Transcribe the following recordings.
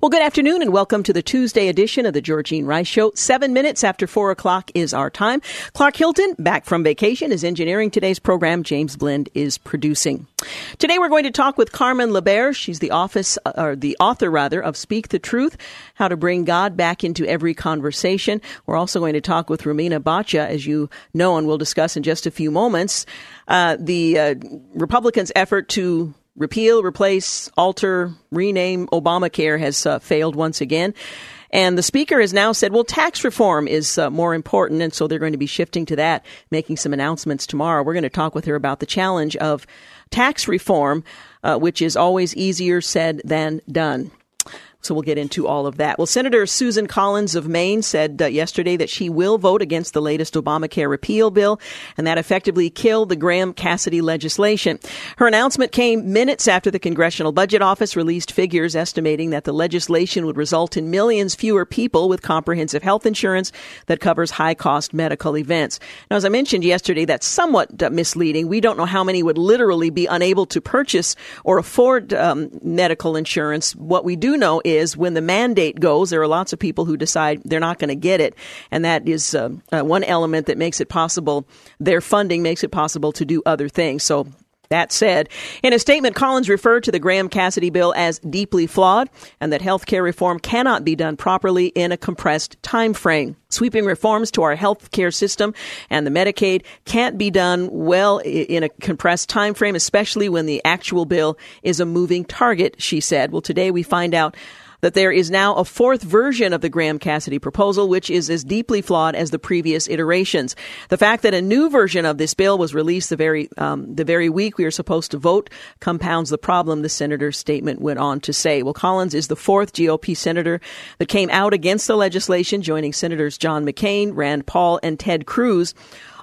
Well, good afternoon and welcome to the Tuesday edition of the Georgine Rice Show. Seven minutes after four o'clock is our time. Clark Hilton, back from vacation, is engineering today's program. James Blend is producing. Today we're going to talk with Carmen LaBerge. She's the office, uh, or the author rather, of Speak the Truth, How to Bring God Back into Every Conversation. We're also going to talk with Romina Boccia, as you know, and we'll discuss in just a few moments, uh, the uh, Republicans' effort to repeal, replace, alter, rename Obamacare has uh, failed once again. And the speaker has now said, well, tax reform is uh, more important. And so they're going to be shifting to that, making some announcements tomorrow. We're going to talk with her about the challenge of tax reform, uh, which is always easier said than done. So we'll get into all of that. Well, Senator Susan Collins of Maine said uh, yesterday that she will vote against the latest Obamacare repeal bill, and that effectively killed the Graham Cassidy legislation. Her announcement came minutes after the Congressional Budget Office released figures estimating that the legislation would result in millions fewer people with comprehensive health insurance that covers high cost medical events. Now, as I mentioned yesterday, that's somewhat uh, misleading. We don't know how many would literally be unable to purchase or afford um, medical insurance. What we do know is is when the mandate goes, there are lots of people who decide they're not going to get it. And that is uh, uh, one element that makes it possible. Their funding makes it possible to do other things. So that said, in a statement, Collins referred to the Graham Cassidy bill as deeply flawed and that health care reform cannot be done properly in a compressed time frame. Sweeping reforms to our health care system and the Medicaid can't be done well in a compressed time frame, especially when the actual bill is a moving target, she said. Well, today we find out that there is now a fourth version of the Graham Cassidy proposal, which is as deeply flawed as the previous iterations. The fact that a new version of this bill was released the very um, the very week we are supposed to vote compounds the problem. The senator's statement went on to say. Well, Collins is the fourth GOP senator that came out against the legislation, joining Senators John McCain, Rand Paul, and Ted Cruz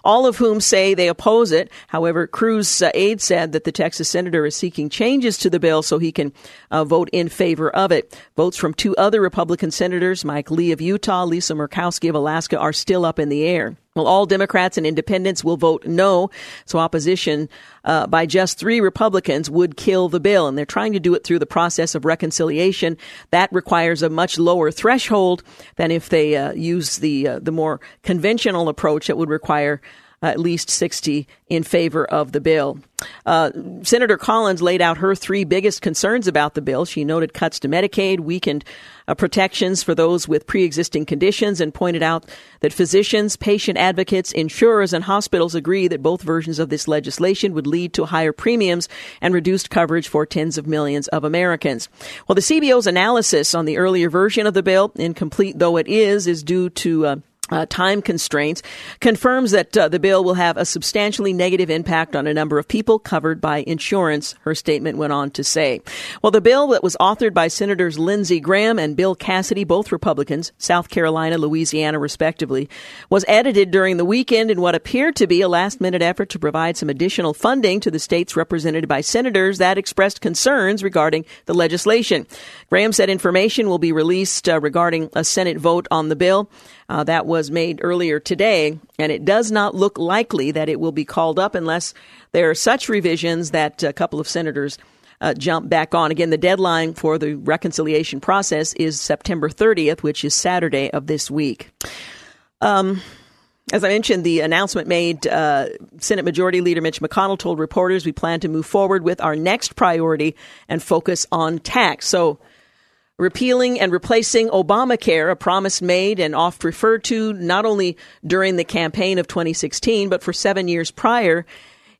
all of whom say they oppose it. However, Cruz's uh, aide said that the Texas senator is seeking changes to the bill so he can uh, vote in favor of it. Votes from two other Republican senators, Mike Lee of Utah, Lisa Murkowski of Alaska, are still up in the air. Well, all Democrats and independents will vote no, so opposition uh, by just three Republicans would kill the bill, and they're trying to do it through the process of reconciliation. That requires a much lower threshold than if they uh, use the uh, the more conventional approach that would require at least 60 in favor of the bill. Uh, Senator Collins laid out her three biggest concerns about the bill. She noted cuts to Medicaid, weakened uh, protections for those with pre existing conditions, and pointed out that physicians, patient advocates, insurers, and hospitals agree that both versions of this legislation would lead to higher premiums and reduced coverage for tens of millions of Americans. Well, the CBO's analysis on the earlier version of the bill, incomplete though it is, is due to uh, uh, time constraints, confirms that uh, the bill will have a substantially negative impact on a number of people covered by insurance, her statement went on to say. Well, the bill that was authored by Senators Lindsey Graham and Bill Cassidy, both Republicans, South Carolina, Louisiana, respectively, was edited during the weekend in what appeared to be a last minute effort to provide some additional funding to the states represented by senators that expressed concerns regarding the legislation. Graham said information will be released uh, regarding a Senate vote on the bill. Uh, that was made earlier today, and it does not look likely that it will be called up unless there are such revisions that a couple of senators uh, jump back on. Again, the deadline for the reconciliation process is September 30th, which is Saturday of this week. Um, as I mentioned, the announcement made, uh, Senate Majority Leader Mitch McConnell told reporters we plan to move forward with our next priority and focus on tax. So repealing and replacing Obamacare, a promise made and oft referred to not only during the campaign of 2016, but for seven years prior,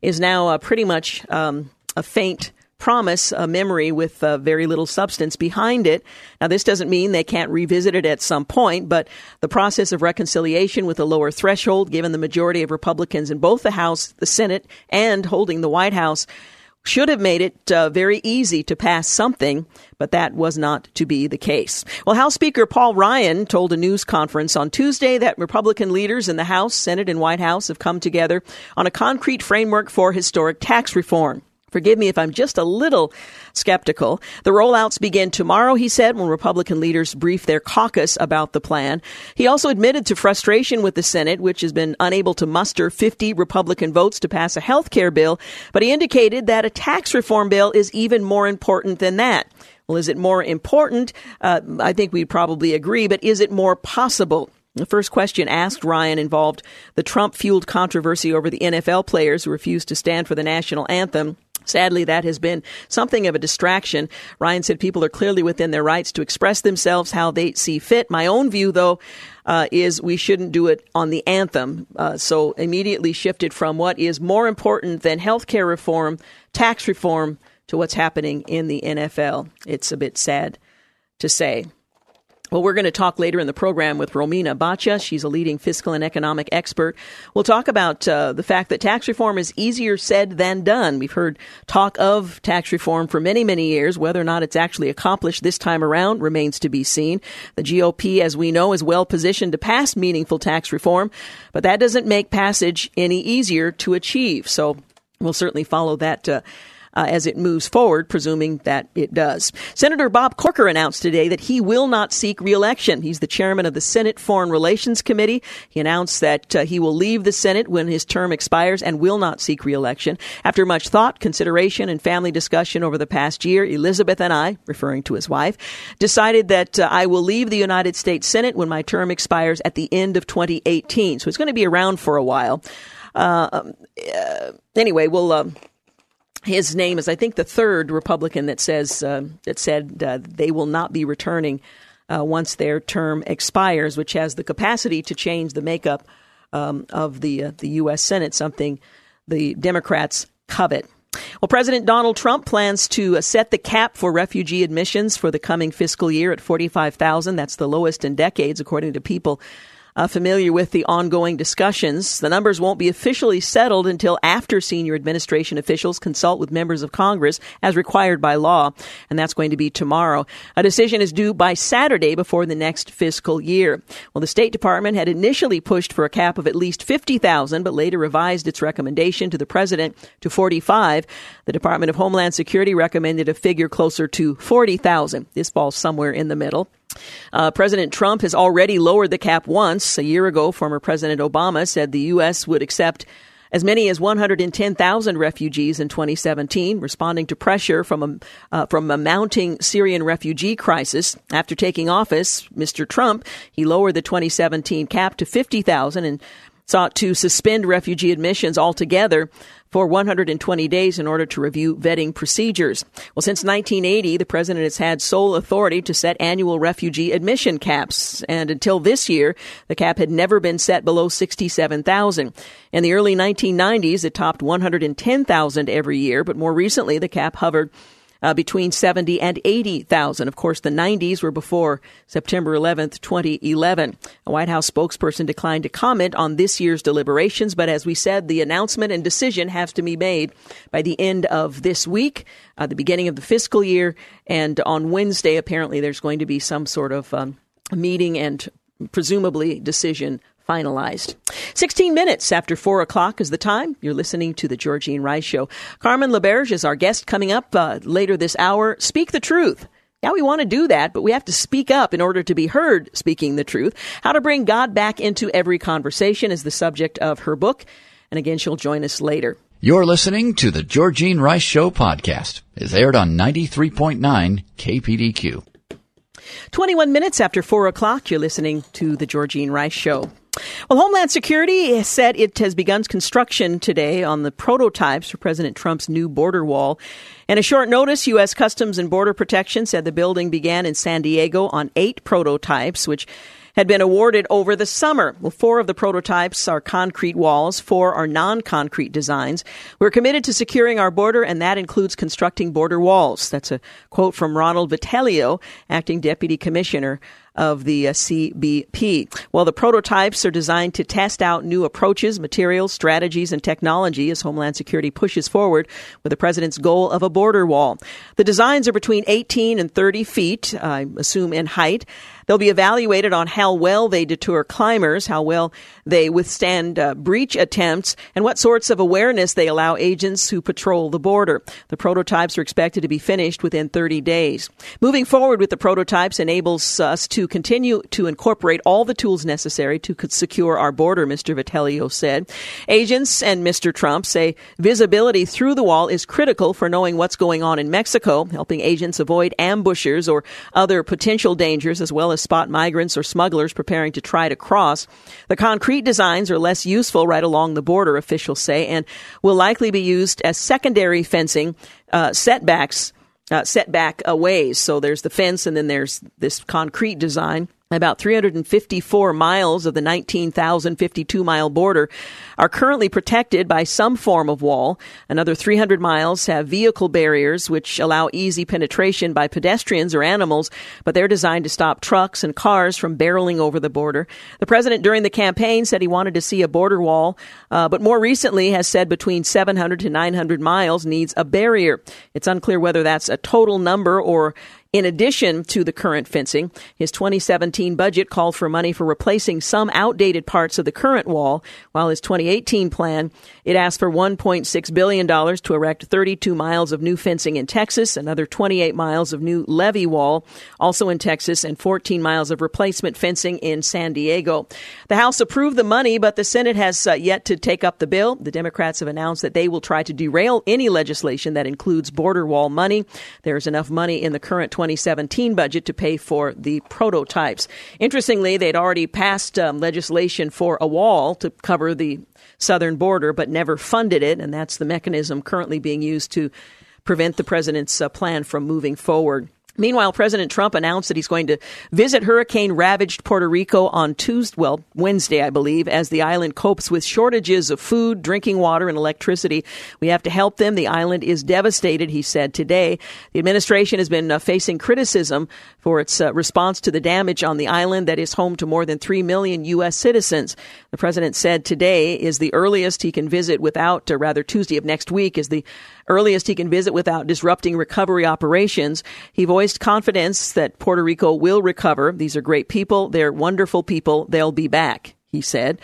is now uh, pretty much um, a faint promise a memory with uh, very little substance behind it. Now, this doesn't mean they can't revisit it at some point, but the process of reconciliation with a lower threshold, given the majority of Republicans in both the House, the Senate, and holding the White House, should have made it uh, very easy to pass something, but that was not to be the case. Well, House Speaker Paul Ryan told a news conference on Tuesday that Republican leaders in the House, Senate, and White House have come together on a concrete framework for historic tax reform. Forgive me if I'm just a little skeptical. The rollouts begin tomorrow, he said, when Republican leaders brief their caucus about the plan. He also admitted to frustration with the Senate, which has been unable to muster 50 Republican votes to pass a health care bill, but he indicated that a tax reform bill is even more important than that. Well, is it more important? Uh, I think we probably agree, but is it more possible? The first question asked Ryan involved the Trump fueled controversy over the NFL players who refused to stand for the national anthem. Sadly, that has been something of a distraction. Ryan said people are clearly within their rights to express themselves how they see fit. My own view, though, uh, is we shouldn't do it on the anthem. Uh, so immediately shifted from what is more important than health care reform, tax reform, to what's happening in the NFL. It's a bit sad to say. Well, we're going to talk later in the program with Romina Boccia. She's a leading fiscal and economic expert. We'll talk about uh, the fact that tax reform is easier said than done. We've heard talk of tax reform for many, many years. Whether or not it's actually accomplished this time around remains to be seen. The GOP, as we know, is well positioned to pass meaningful tax reform, but that doesn't make passage any easier to achieve. So we'll certainly follow that. Uh, uh, as it moves forward, presuming that it does. Senator Bob Corker announced today that he will not seek reelection. He's the chairman of the Senate Foreign Relations Committee. He announced that uh, he will leave the Senate when his term expires and will not seek reelection. After much thought, consideration, and family discussion over the past year, Elizabeth and I, referring to his wife, decided that uh, I will leave the United States Senate when my term expires at the end of 2018. So it's going to be around for a while. Uh, um, uh, anyway, we'll um, his name is, I think, the third Republican that says uh, that said uh, they will not be returning uh, once their term expires, which has the capacity to change the makeup um, of the uh, the U.S. Senate, something the Democrats covet. Well, President Donald Trump plans to uh, set the cap for refugee admissions for the coming fiscal year at 45,000. That's the lowest in decades, according to people uh, familiar with the ongoing discussions. The numbers won't be officially settled until after senior administration officials consult with members of Congress as required by law, and that's going to be tomorrow. A decision is due by Saturday before the next fiscal year. Well, the State Department had initially pushed for a cap of at least 50,000, but later revised its recommendation to the president to 45. The Department of Homeland Security recommended a figure closer to 40,000. This falls somewhere in the middle. Uh, President Trump has already lowered the cap once. A year ago, former President Obama said the U.S. would accept as many as 110,000 refugees in 2017, responding to pressure from a, uh, from a mounting Syrian refugee crisis. After taking office, Mr. Trump, he lowered the 2017 cap to 50,000 and sought to suspend refugee admissions altogether for 120 days in order to review vetting procedures. Well, since 1980, the president has had sole authority to set annual refugee admission caps. And until this year, the cap had never been set below 67,000. In the early 1990s, it topped 110,000 every year, but more recently, the cap hovered uh, between 70 and 80,000. Of course, the 90s were before September 11th, 2011. A White House spokesperson declined to comment on this year's deliberations, but as we said, the announcement and decision has to be made by the end of this week, uh, the beginning of the fiscal year, and on Wednesday, apparently, there's going to be some sort of um, meeting and presumably decision finalized. 16 minutes after 4 o'clock is the time. You're listening to The Georgine Rice Show. Carmen LaBerge is our guest coming up uh, later this hour. Speak the truth. Yeah, we want to do that, but we have to speak up in order to be heard speaking the truth. How to bring God back into every conversation is the subject of her book. And again, she'll join us later. You're listening to the Georgine Rice Show podcast. It's aired on 93.9 KPDQ. 21 minutes after 4 o'clock, you're listening to the Georgine Rice Show. Well, Homeland Security said it has begun construction today on the prototypes for President Trump's new border wall. In a short notice, U.S. Customs and Border Protection said the building began in San Diego on eight prototypes, which had been awarded over the summer. Well, four of the prototypes are concrete walls, four are non-concrete designs. We're committed to securing our border, and that includes constructing border walls. That's a quote from Ronald Vitiello, acting deputy commissioner of the uh, CBP. Well, the prototypes are designed to test out new approaches, materials, strategies, and technology as Homeland Security pushes forward with the president's goal of a border wall. The designs are between 18 and 30 feet, I assume, in height. They'll be evaluated on how well they deter climbers, how well they withstand uh, breach attempts, and what sorts of awareness they allow agents who patrol the border. The prototypes are expected to be finished within 30 days. Moving forward with the prototypes enables us to continue to incorporate all the tools necessary to secure our border, Mr. Vitiello said. Agents and Mr. Trump say visibility through the wall is critical for knowing what's going on in Mexico, helping agents avoid ambushers or other potential dangers as well as spot migrants or smugglers preparing to try to cross. The concrete designs are less useful right along the border, officials say, and will likely be used as secondary fencing uh, setbacks. Uh, setback ways. So there's the fence, and then there's this concrete design. About 354 miles of the 19,052 mile border are currently protected by some form of wall. Another 300 miles have vehicle barriers which allow easy penetration by pedestrians or animals, but they're designed to stop trucks and cars from barreling over the border. The president during the campaign said he wanted to see a border wall, uh, but more recently has said between 700 to 900 miles needs a barrier. It's unclear whether that's a total number or in addition to the current fencing, his 2017 budget called for money for replacing some outdated parts of the current wall, while his 2018 plan, it asked for $1.6 billion to erect 32 miles of new fencing in Texas, another 28 miles of new levee wall, also in Texas, and 14 miles of replacement fencing in San Diego. The House approved the money, but the Senate has uh, yet to take up the bill. The Democrats have announced that they will try to derail any legislation that includes border wall money. There's enough money in the current 2017 budget to pay for the prototypes. Interestingly, they'd already passed um, legislation for a wall to cover the southern border, but never funded it, and that's the mechanism currently being used to prevent the president's uh, plan from moving forward. Meanwhile, President Trump announced that he's going to visit hurricane ravaged Puerto Rico on Tuesday, well, Wednesday, I believe, as the island copes with shortages of food, drinking water, and electricity. We have to help them. The island is devastated, he said today. The administration has been uh, facing criticism for its uh, response to the damage on the island that is home to more than 3 million U.S. citizens. The president said today is the earliest he can visit without, or rather Tuesday of next week is the earliest he can visit without disrupting recovery operations. He voiced confidence that Puerto Rico will recover. These are great people. They're wonderful people. They'll be back, he said.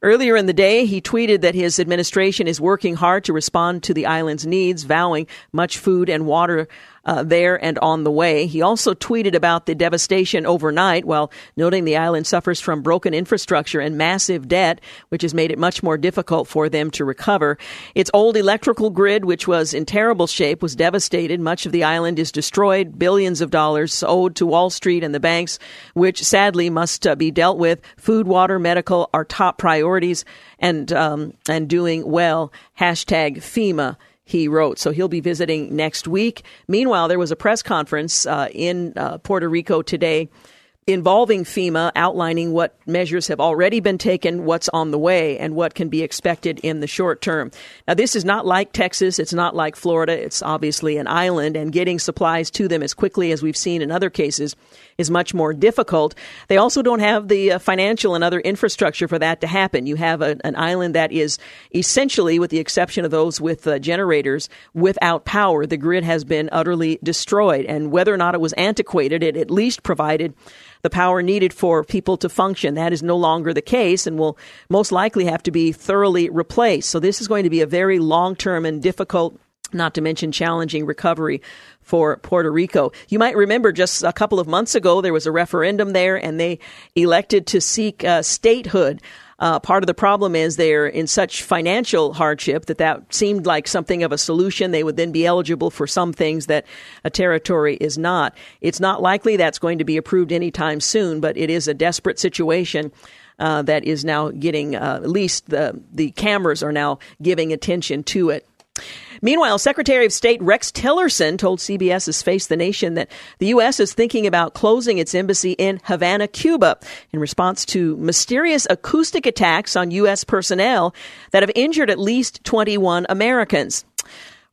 Earlier in the day, he tweeted that his administration is working hard to respond to the island's needs, vowing much food and water uh, there and on the way. He also tweeted about the devastation overnight while noting the island suffers from broken infrastructure and massive debt, which has made it much more difficult for them to recover. Its old electrical grid, which was in terrible shape, was devastated. Much of the island is destroyed, billions of dollars owed to Wall Street and the banks, which sadly must uh, be dealt with. Food, water, medical are top priorities and um, and doing well. Hashtag FEMA he wrote. So he'll be visiting next week. Meanwhile, there was a press conference uh, in uh, Puerto Rico today involving FEMA, outlining what measures have already been taken, what's on the way, and what can be expected in the short term. Now, this is not like Texas. It's not like Florida. It's obviously an island, and getting supplies to them as quickly as we've seen in other cases is much more difficult. They also don't have the uh, financial and other infrastructure for that to happen. You have a, an island that is essentially, with the exception of those with uh, generators, without power. The grid has been utterly destroyed, and whether or not it was antiquated, it at least provided the power needed for people to function. That is no longer the case and will most likely have to be thoroughly replaced. So this is going to be a very long term and difficult not to mention challenging recovery for Puerto Rico. You might remember just a couple of months ago there was a referendum there and they elected to seek uh, statehood. Uh, part of the problem is they're in such financial hardship that that seemed like something of a solution. They would then be eligible for some things that a territory is not. It's not likely that's going to be approved anytime soon, but it is a desperate situation. Uh, that is now getting uh, at least the the cameras are now giving attention to it. Meanwhile, Secretary of State Rex Tillerson told CBS's Face the Nation that the U.S. is thinking about closing its embassy in Havana, Cuba, in response to mysterious acoustic attacks on U.S. personnel that have injured at least 21 Americans.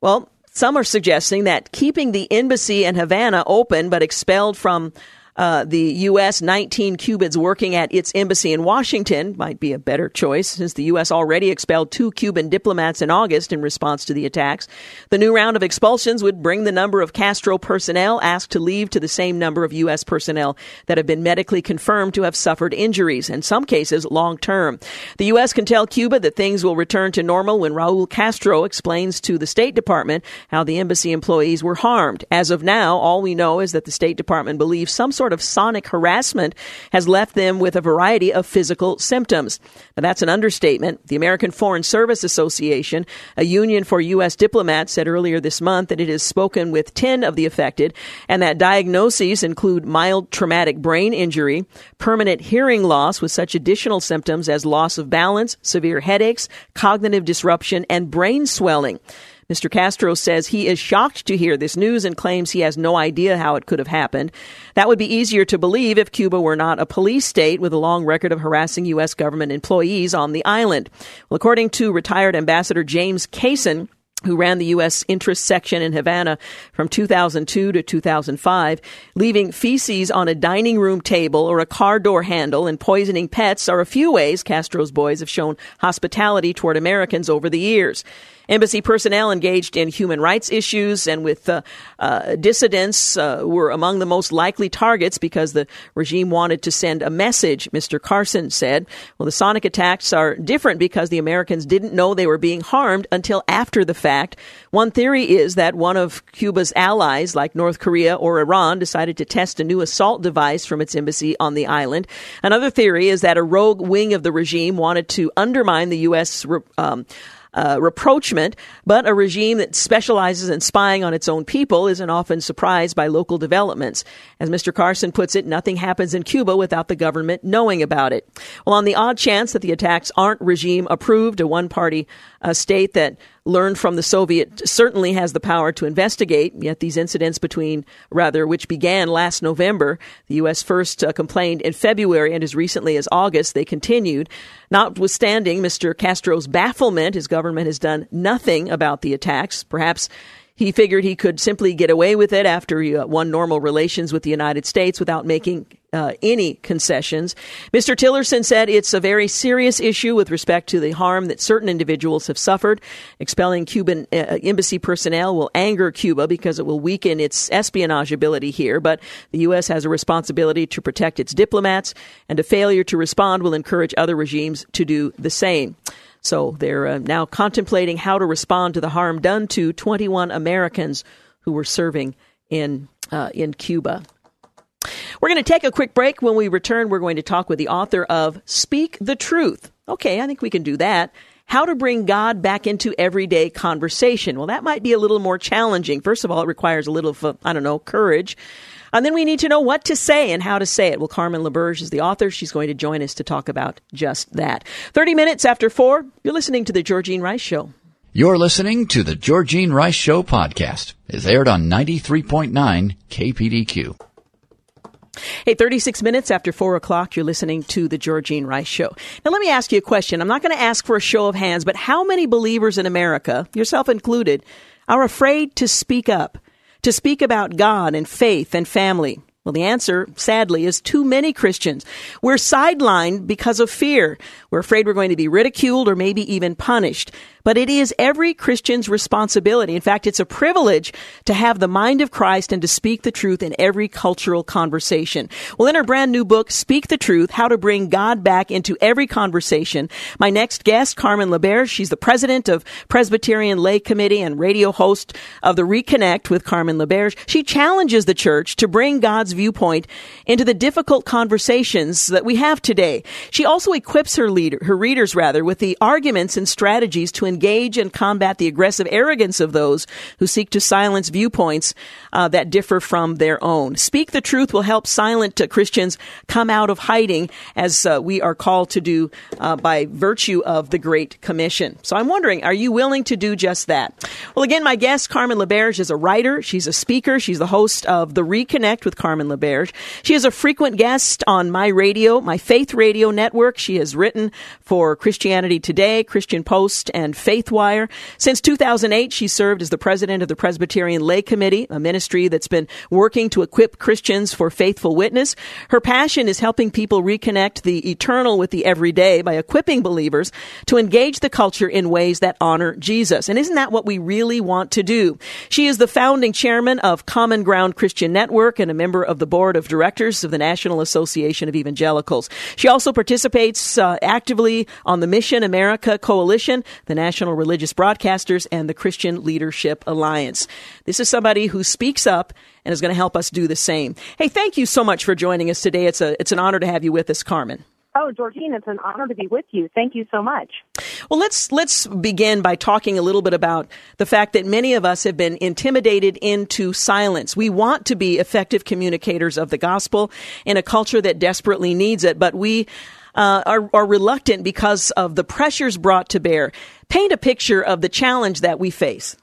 Well, some are suggesting that keeping the embassy in Havana open but expelled from uh, the U.S. 19 Cubans working at its embassy in Washington might be a better choice since the U.S. already expelled two Cuban diplomats in August in response to the attacks. The new round of expulsions would bring the number of Castro personnel asked to leave to the same number of U.S. personnel that have been medically confirmed to have suffered injuries, in some cases long term. The U.S. can tell Cuba that things will return to normal when Raul Castro explains to the State Department how the embassy employees were harmed. As of now, all we know is that the State Department believes some sort sort of sonic harassment has left them with a variety of physical symptoms. Now, that's an understatement. The American Foreign Service Association, a union for U.S. diplomats, said earlier this month that it has spoken with 10 of the affected and that diagnoses include mild traumatic brain injury, permanent hearing loss with such additional symptoms as loss of balance, severe headaches, cognitive disruption, and brain swelling. Mr. Castro says he is shocked to hear this news and claims he has no idea how it could have happened. That would be easier to believe if Cuba were not a police state with a long record of harassing U.S. government employees on the island. Well, according to retired Ambassador James Cason, who ran the U.S. interest section in Havana from 2002 to 2005, leaving feces on a dining room table or a car door handle and poisoning pets are a few ways Castro's boys have shown hospitality toward Americans over the years. Embassy personnel engaged in human rights issues and with uh, uh, dissidents uh, were among the most likely targets because the regime wanted to send a message, Mr. Cason said. Well, the sonic attacks are different because the Americans didn't know they were being harmed until after the fact. One theory is that one of Cuba's allies, like North Korea or Iran, decided to test a new assault device from its embassy on the island. Another theory is that a rogue wing of the regime wanted to undermine the U.S. Um, uh, reproachment, but a regime that specializes in spying on its own people isn't often surprised by local developments. As Mr. Cason puts it, nothing happens in Cuba without the government knowing about it. Well, on the odd chance that the attacks aren't regime approved, a one party uh, state that learned from the Soviet certainly has the power to investigate. Yet these incidents between, rather, which began last November, the U.S. first uh, complained in February and as recently as August, they continued. Notwithstanding Mr. Castro's bafflement, his government has done nothing about the attacks. Perhaps he figured he could simply get away with it after he uh, won normal relations with the United States without making uh, any concessions. Mr. Tillerson said it's a very serious issue with respect to the harm that certain individuals have suffered. Expelling Cuban uh, embassy personnel will anger Cuba because it will weaken its espionage ability here, but the U.S. has a responsibility to protect its diplomats, and a failure to respond will encourage other regimes to do the same. So they're uh, now contemplating how to respond to the harm done to 21 Americans who were serving in uh, in Cuba. We're going to take a quick break. When we return, we're going to talk with the author of Speak the Truth. Okay, I think we can do that. How to bring God back into everyday conversation. Well, that might be a little more challenging. First of all, it requires a little, I don't know, courage. And then we need to know what to say and how to say it. Well, Carmen LaBerge is the author. She's going to join us to talk about just that. 30 minutes after 4, you're listening to The Georgine Rice Show. You're listening to The Georgine Rice Show podcast. It's aired on 93.9 KPDQ. Hey, 36 minutes after 4 o'clock, you're listening to The Georgine Rice Show. Now, let me ask you a question. I'm not going to ask for a show of hands, but how many believers in America, yourself included, are afraid to speak up? To speak about God and faith and family? Well, the answer, sadly, is too many Christians. We're sidelined because of fear. We're afraid we're going to be ridiculed or maybe even punished but it is every Christian's responsibility. In fact, it's a privilege to have the mind of Christ and to speak the truth in every cultural conversation. Well, in her brand new book, Speak the Truth, How to Bring God Back into Every Conversation, my next guest, Carmen LaBerge, she's the president of Presbyterian Lay Committee and radio host of the Reconnect with Carmen LaBerge. She challenges the church to bring God's viewpoint into the difficult conversations that we have today. She also equips her leader, her readers rather, with the arguments and strategies to engage and combat the aggressive arrogance of those who seek to silence viewpoints uh, that differ from their own. Speak the Truth will help silent uh, Christians come out of hiding as uh, we are called to do uh, by virtue of the Great Commission. So I'm wondering, are you willing to do just that? Well, again, my guest, Carmen LaBerge, is a writer. She's a speaker. She's the host of The Reconnect with Carmen LaBerge. She is a frequent guest on my radio, my faith radio network. She has written for Christianity Today, Christian Post, and Faithwire. Since 2008, she served as the president of the Presbyterian Lay Committee, a ministry that's been working to equip Christians for faithful witness. Her passion is helping people reconnect the eternal with the everyday by equipping believers to engage the culture in ways that honor Jesus. And isn't that what we really want to do? She is the founding chairman of Common Ground Christian Network and a member of the board of directors of the National Association of Evangelicals. She also participates uh, actively on the Mission America Coalition, the National Religious Broadcasters, and the Christian Leadership Alliance. This is somebody who speaks up and is going to help us do the same. Hey, thank you so much for joining us today. It's a it's an honor to have you with us, Carmen. Oh, Georgine, it's an honor to be with you. Thank you so much. Well, let's let's begin by talking a little bit about the fact that many of us have been intimidated into silence. We want to be effective communicators of the gospel in a culture that desperately needs it, but we uh, are, are reluctant because of the pressures brought to bear. Paint a picture of the challenge that we face.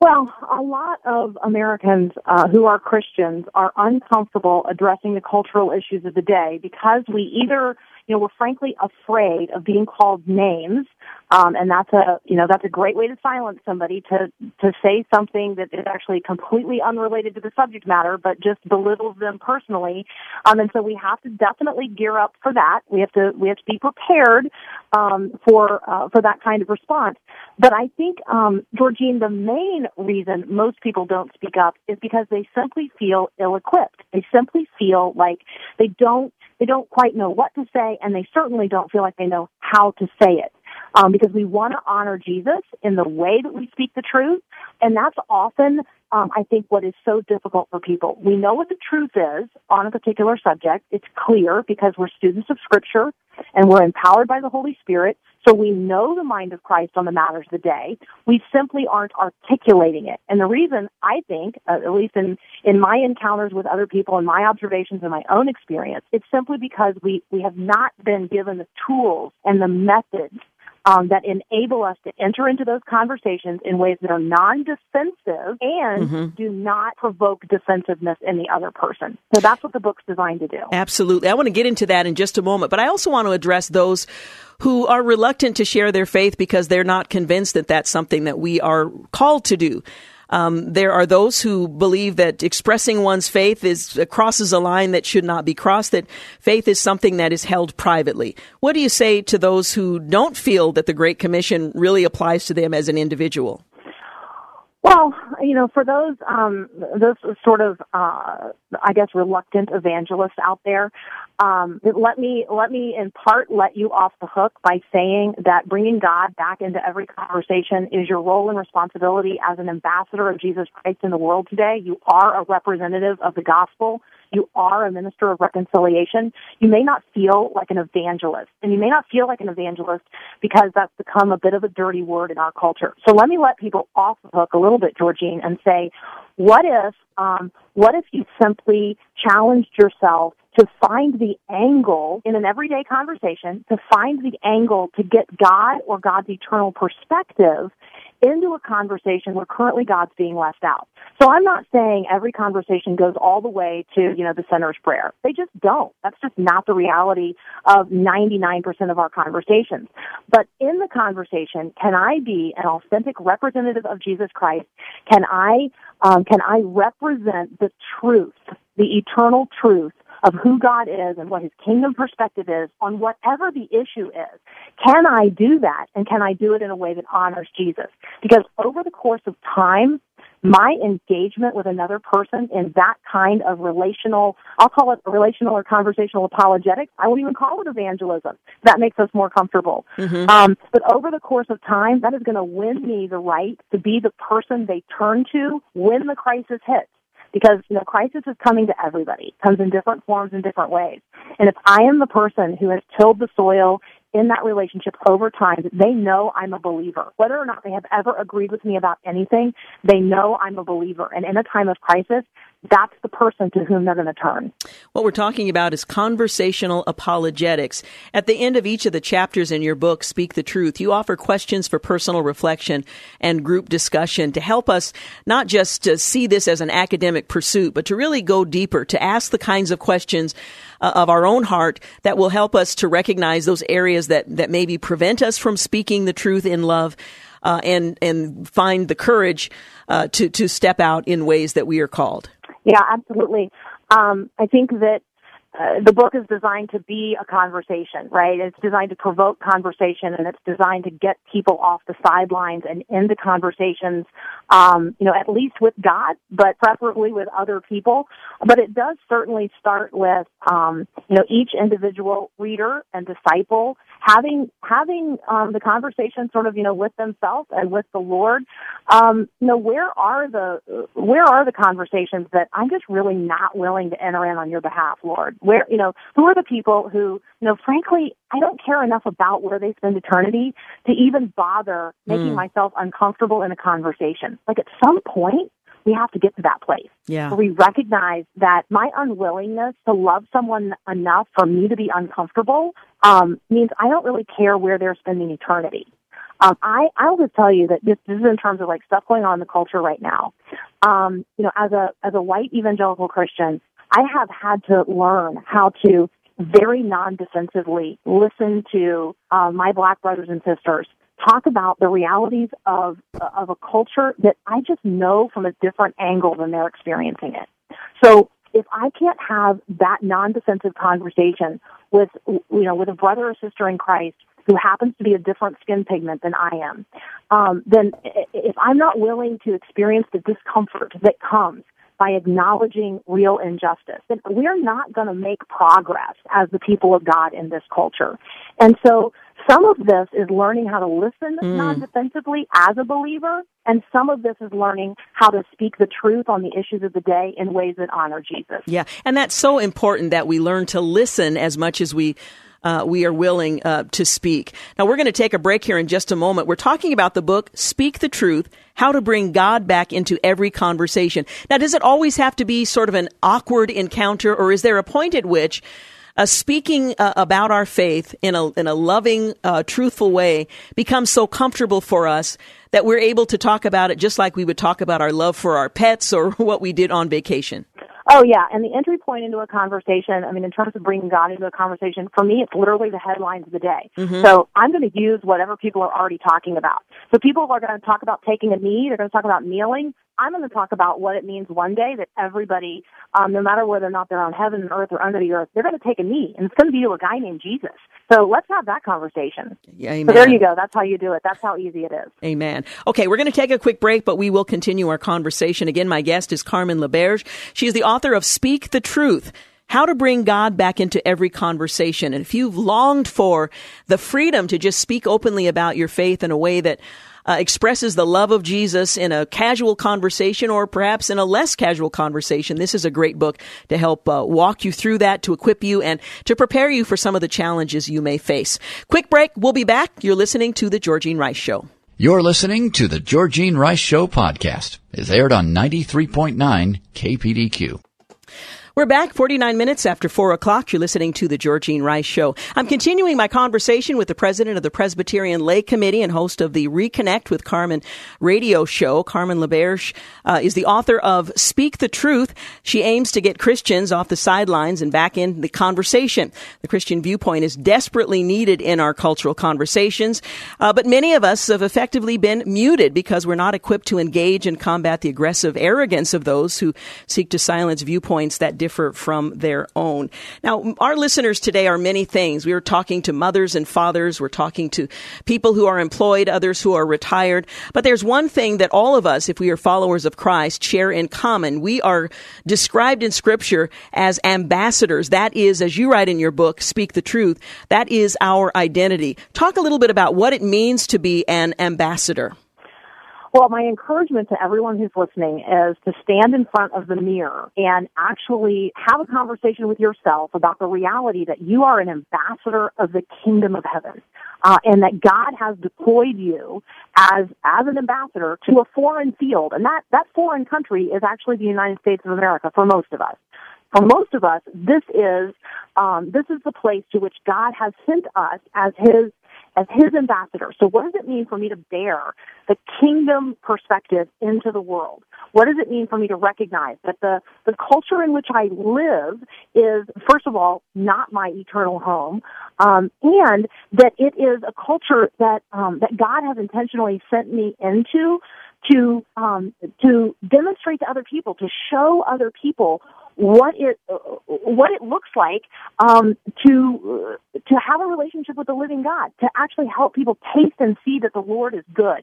Well, a lot of Americans uh, who are Christians are uncomfortable addressing the cultural issues of the day because we either, you know, we're frankly afraid of being called names um, and that's a, you know, that's a great way to silence somebody to, to say something that is actually completely unrelated to the subject matter, but just belittles them personally. Um, and so we have to definitely gear up for that. We have to, we have to be prepared, um, for, uh, for that kind of response. But I think, um, Georgine, the main reason most people don't speak up is because they simply feel ill-equipped. They simply feel like they don't, they don't quite know what to say and they certainly don't feel like they know how to say it um, because we want to honor Jesus in the way that we speak the truth. And that's often, um, I think, what is so difficult for people. We know what the truth is on a particular subject. It's clear because we're students of Scripture and we're empowered by the Holy Spirit. So we know the mind of Christ on the matters of the day. We simply aren't articulating it. And the reason I think, uh, at least in, in my encounters with other people and my observations and my own experience, it's simply because we, we have not been given the tools and the methods um, that enable us to enter into those conversations in ways that are non-defensive and mm-hmm. do not provoke defensiveness in the other person. So that's what the book's designed to do. Absolutely. I want to get into that in just a moment, but I also want to address those who are reluctant to share their faith because they're not convinced that that's something that we are called to do. Um, there are those who believe that expressing one's faith is uh, crosses a line that should not be crossed. That faith is something that is held privately. What do you say to those who don't feel that the Great Commission really applies to them as an individual? Well, you know, for those um, those sort of, uh, I guess, reluctant evangelists out there, um, let me let me in part let you off the hook by saying that bringing God back into every conversation is your role and responsibility as an ambassador of Jesus Christ in the world today. You are a representative of the gospel you are a minister of reconciliation, you may not feel like an evangelist. And you may not feel like an evangelist because that's become a bit of a dirty word in our culture. So let me let people off the hook a little bit, Georgine, and say, what if, um, what if you simply challenged yourself to find the angle in an everyday conversation, to find the angle to get God or God's eternal perspective into a conversation where currently God's being left out. So I'm not saying every conversation goes all the way to, you know, the sinner's prayer. They just don't. That's just not the reality of 99% of our conversations. But in the conversation, can I be an authentic representative of Jesus Christ? Can I, um, can I represent the truth, the eternal truth of who God is and what his kingdom perspective is on whatever the issue is. Can I do that? And can I do it in a way that honors Jesus? Because over the course of time, my engagement with another person in that kind of relational, I'll call it relational or conversational apologetics. I won't even call it evangelism. That makes us more comfortable. Mm-hmm. Um, but over the course of time, that is going to win me the right to be the person they turn to when the crisis hits. Because you know crisis is coming to everybody, it comes in different forms in different ways. And if I am the person who has tilled the soil in that relationship over time, they know I'm a believer. Whether or not they have ever agreed with me about anything, they know I'm a believer. And in a time of crisis, that's the person to whom they're going to turn. What we're talking about is conversational apologetics. At the end of each of the chapters in your book, Speak the Truth, you offer questions for personal reflection and group discussion to help us not just to see this as an academic pursuit, but to really go deeper, to ask the kinds of questions uh, of our own heart that will help us to recognize those areas that, that maybe prevent us from speaking the truth in love. Uh, and and find the courage uh, to to step out in ways that we are called. Yeah, absolutely. Um, I think that uh, the book is designed to be a conversation, right? It's designed to provoke conversation and it's designed to get people off the sidelines and into conversations, um, you know, at least with God, but preferably with other people. But it does certainly start with, um, you know, each individual reader and disciple having having um, the conversation sort of you know with themselves and with the Lord. Um, you know, where are the where are the conversations that I'm just really not willing to enter in on your behalf, Lord? Where you know who are the people who you know frankly I don't care enough about where they spend eternity to even bother making mm. myself uncomfortable in a conversation. Like at some point, we have to get to that place yeah. where we recognize that my unwillingness to love someone enough for me to be uncomfortable um, means I don't really care where they're spending eternity. Um, I I'll just tell you that this, this is in terms of like stuff going on in the culture right now. Um, you know, as a as a white evangelical Christian, I have had to learn how to very non-defensively listen to uh, my black brothers and sisters talk about the realities of of a culture that I just know from a different angle than they're experiencing it. So if I can't have that non-defensive conversation with you know with a brother or sister in Christ who happens to be a different skin pigment than I am, um, then if I'm not willing to experience the discomfort that comes by acknowledging real injustice, And we're not going to make progress as the people of God in this culture. And so some of this is learning how to listen mm. non-defensively as a believer, and some of this is learning how to speak the truth on the issues of the day in ways that honor Jesus. Yeah, and that's so important that we learn to listen as much as we uh, we are willing uh, to speak. Now, we're going to take a break here in just a moment. We're talking about the book, Speak the Truth How to Bring God Back into Every Conversation. Now, does it always have to be sort of an awkward encounter, or is there a point at which uh, speaking uh, about our faith in a in a loving, uh, truthful way becomes so comfortable for us that we're able to talk about it just like we would talk about our love for our pets or what we did on vacation. Oh yeah, and the entry point into a conversation, I mean, in terms of bringing God into a conversation, for me, it's literally the headlines of the day. Mm-hmm. So I'm going to use whatever people are already talking about. So people are going to talk about taking a knee, they're going to talk about kneeling. I'm going to talk about what it means one day that everybody, um, no matter whether or not they're on heaven and earth or under the earth, they're going to take a knee, and it's going to be to a guy named Jesus. So let's have that conversation. Amen. So there you go. That's how you do it. That's how easy it is. Amen. Okay, we're going to take a quick break, but we will continue our conversation. Again, my guest is Carmen LaBerge. She is the author of Speak the Truth how to bring God back into every conversation. And if you've longed for the freedom to just speak openly about your faith in a way that uh, expresses the love of Jesus in a casual conversation or perhaps in a less casual conversation, this is a great book to help uh, walk you through that, to equip you, and to prepare you for some of the challenges you may face. Quick break. We'll be back. You're listening to The Georgine Rice Show. You're listening to The Georgine Rice Show podcast. It's aired on 93.9 KPDQ. We're back 49 minutes after 4 o'clock. You're listening to The Georgine Rice Show. I'm continuing my conversation with the president of the Presbyterian Lay Committee and host of the Reconnect with Carmen radio show. Carmen LaBerge uh, is the author of Speak the Truth. She aims to get Christians off the sidelines and back in the conversation. The Christian viewpoint is desperately needed in our cultural conversations, uh, but many of us have effectively been muted because we're not equipped to engage and combat the aggressive arrogance of those who seek to silence viewpoints that differ from their own. Now, our listeners today are many things. We are talking to mothers and fathers. We're talking to people who are employed, others who are retired. But there's one thing that all of us, if we are followers of Christ, share in common. We are described in scripture as ambassadors. That is, as you write in your book, Speak the Truth, that is our identity. Talk a little bit about what it means to be an ambassador. Well, my encouragement to everyone who's listening is to stand in front of the mirror and actually have a conversation with yourself about the reality that you are an ambassador of the kingdom of heaven. Uh, and that God has deployed you as as an ambassador to a foreign field, and that that foreign country is actually the United States of America for most of us. For most of us, this is um, this is the place to which God has sent us as His as his ambassador. So what does it mean for me to bear the kingdom perspective into the world? What does it mean for me to recognize that the, the culture in which I live is, first of all, not my eternal home, um, and that it is a culture that um, that God has intentionally sent me into to um, to demonstrate to other people, to show other people what it what it looks like um, to to have a relationship with the living God, to actually help people taste and see that the Lord is good.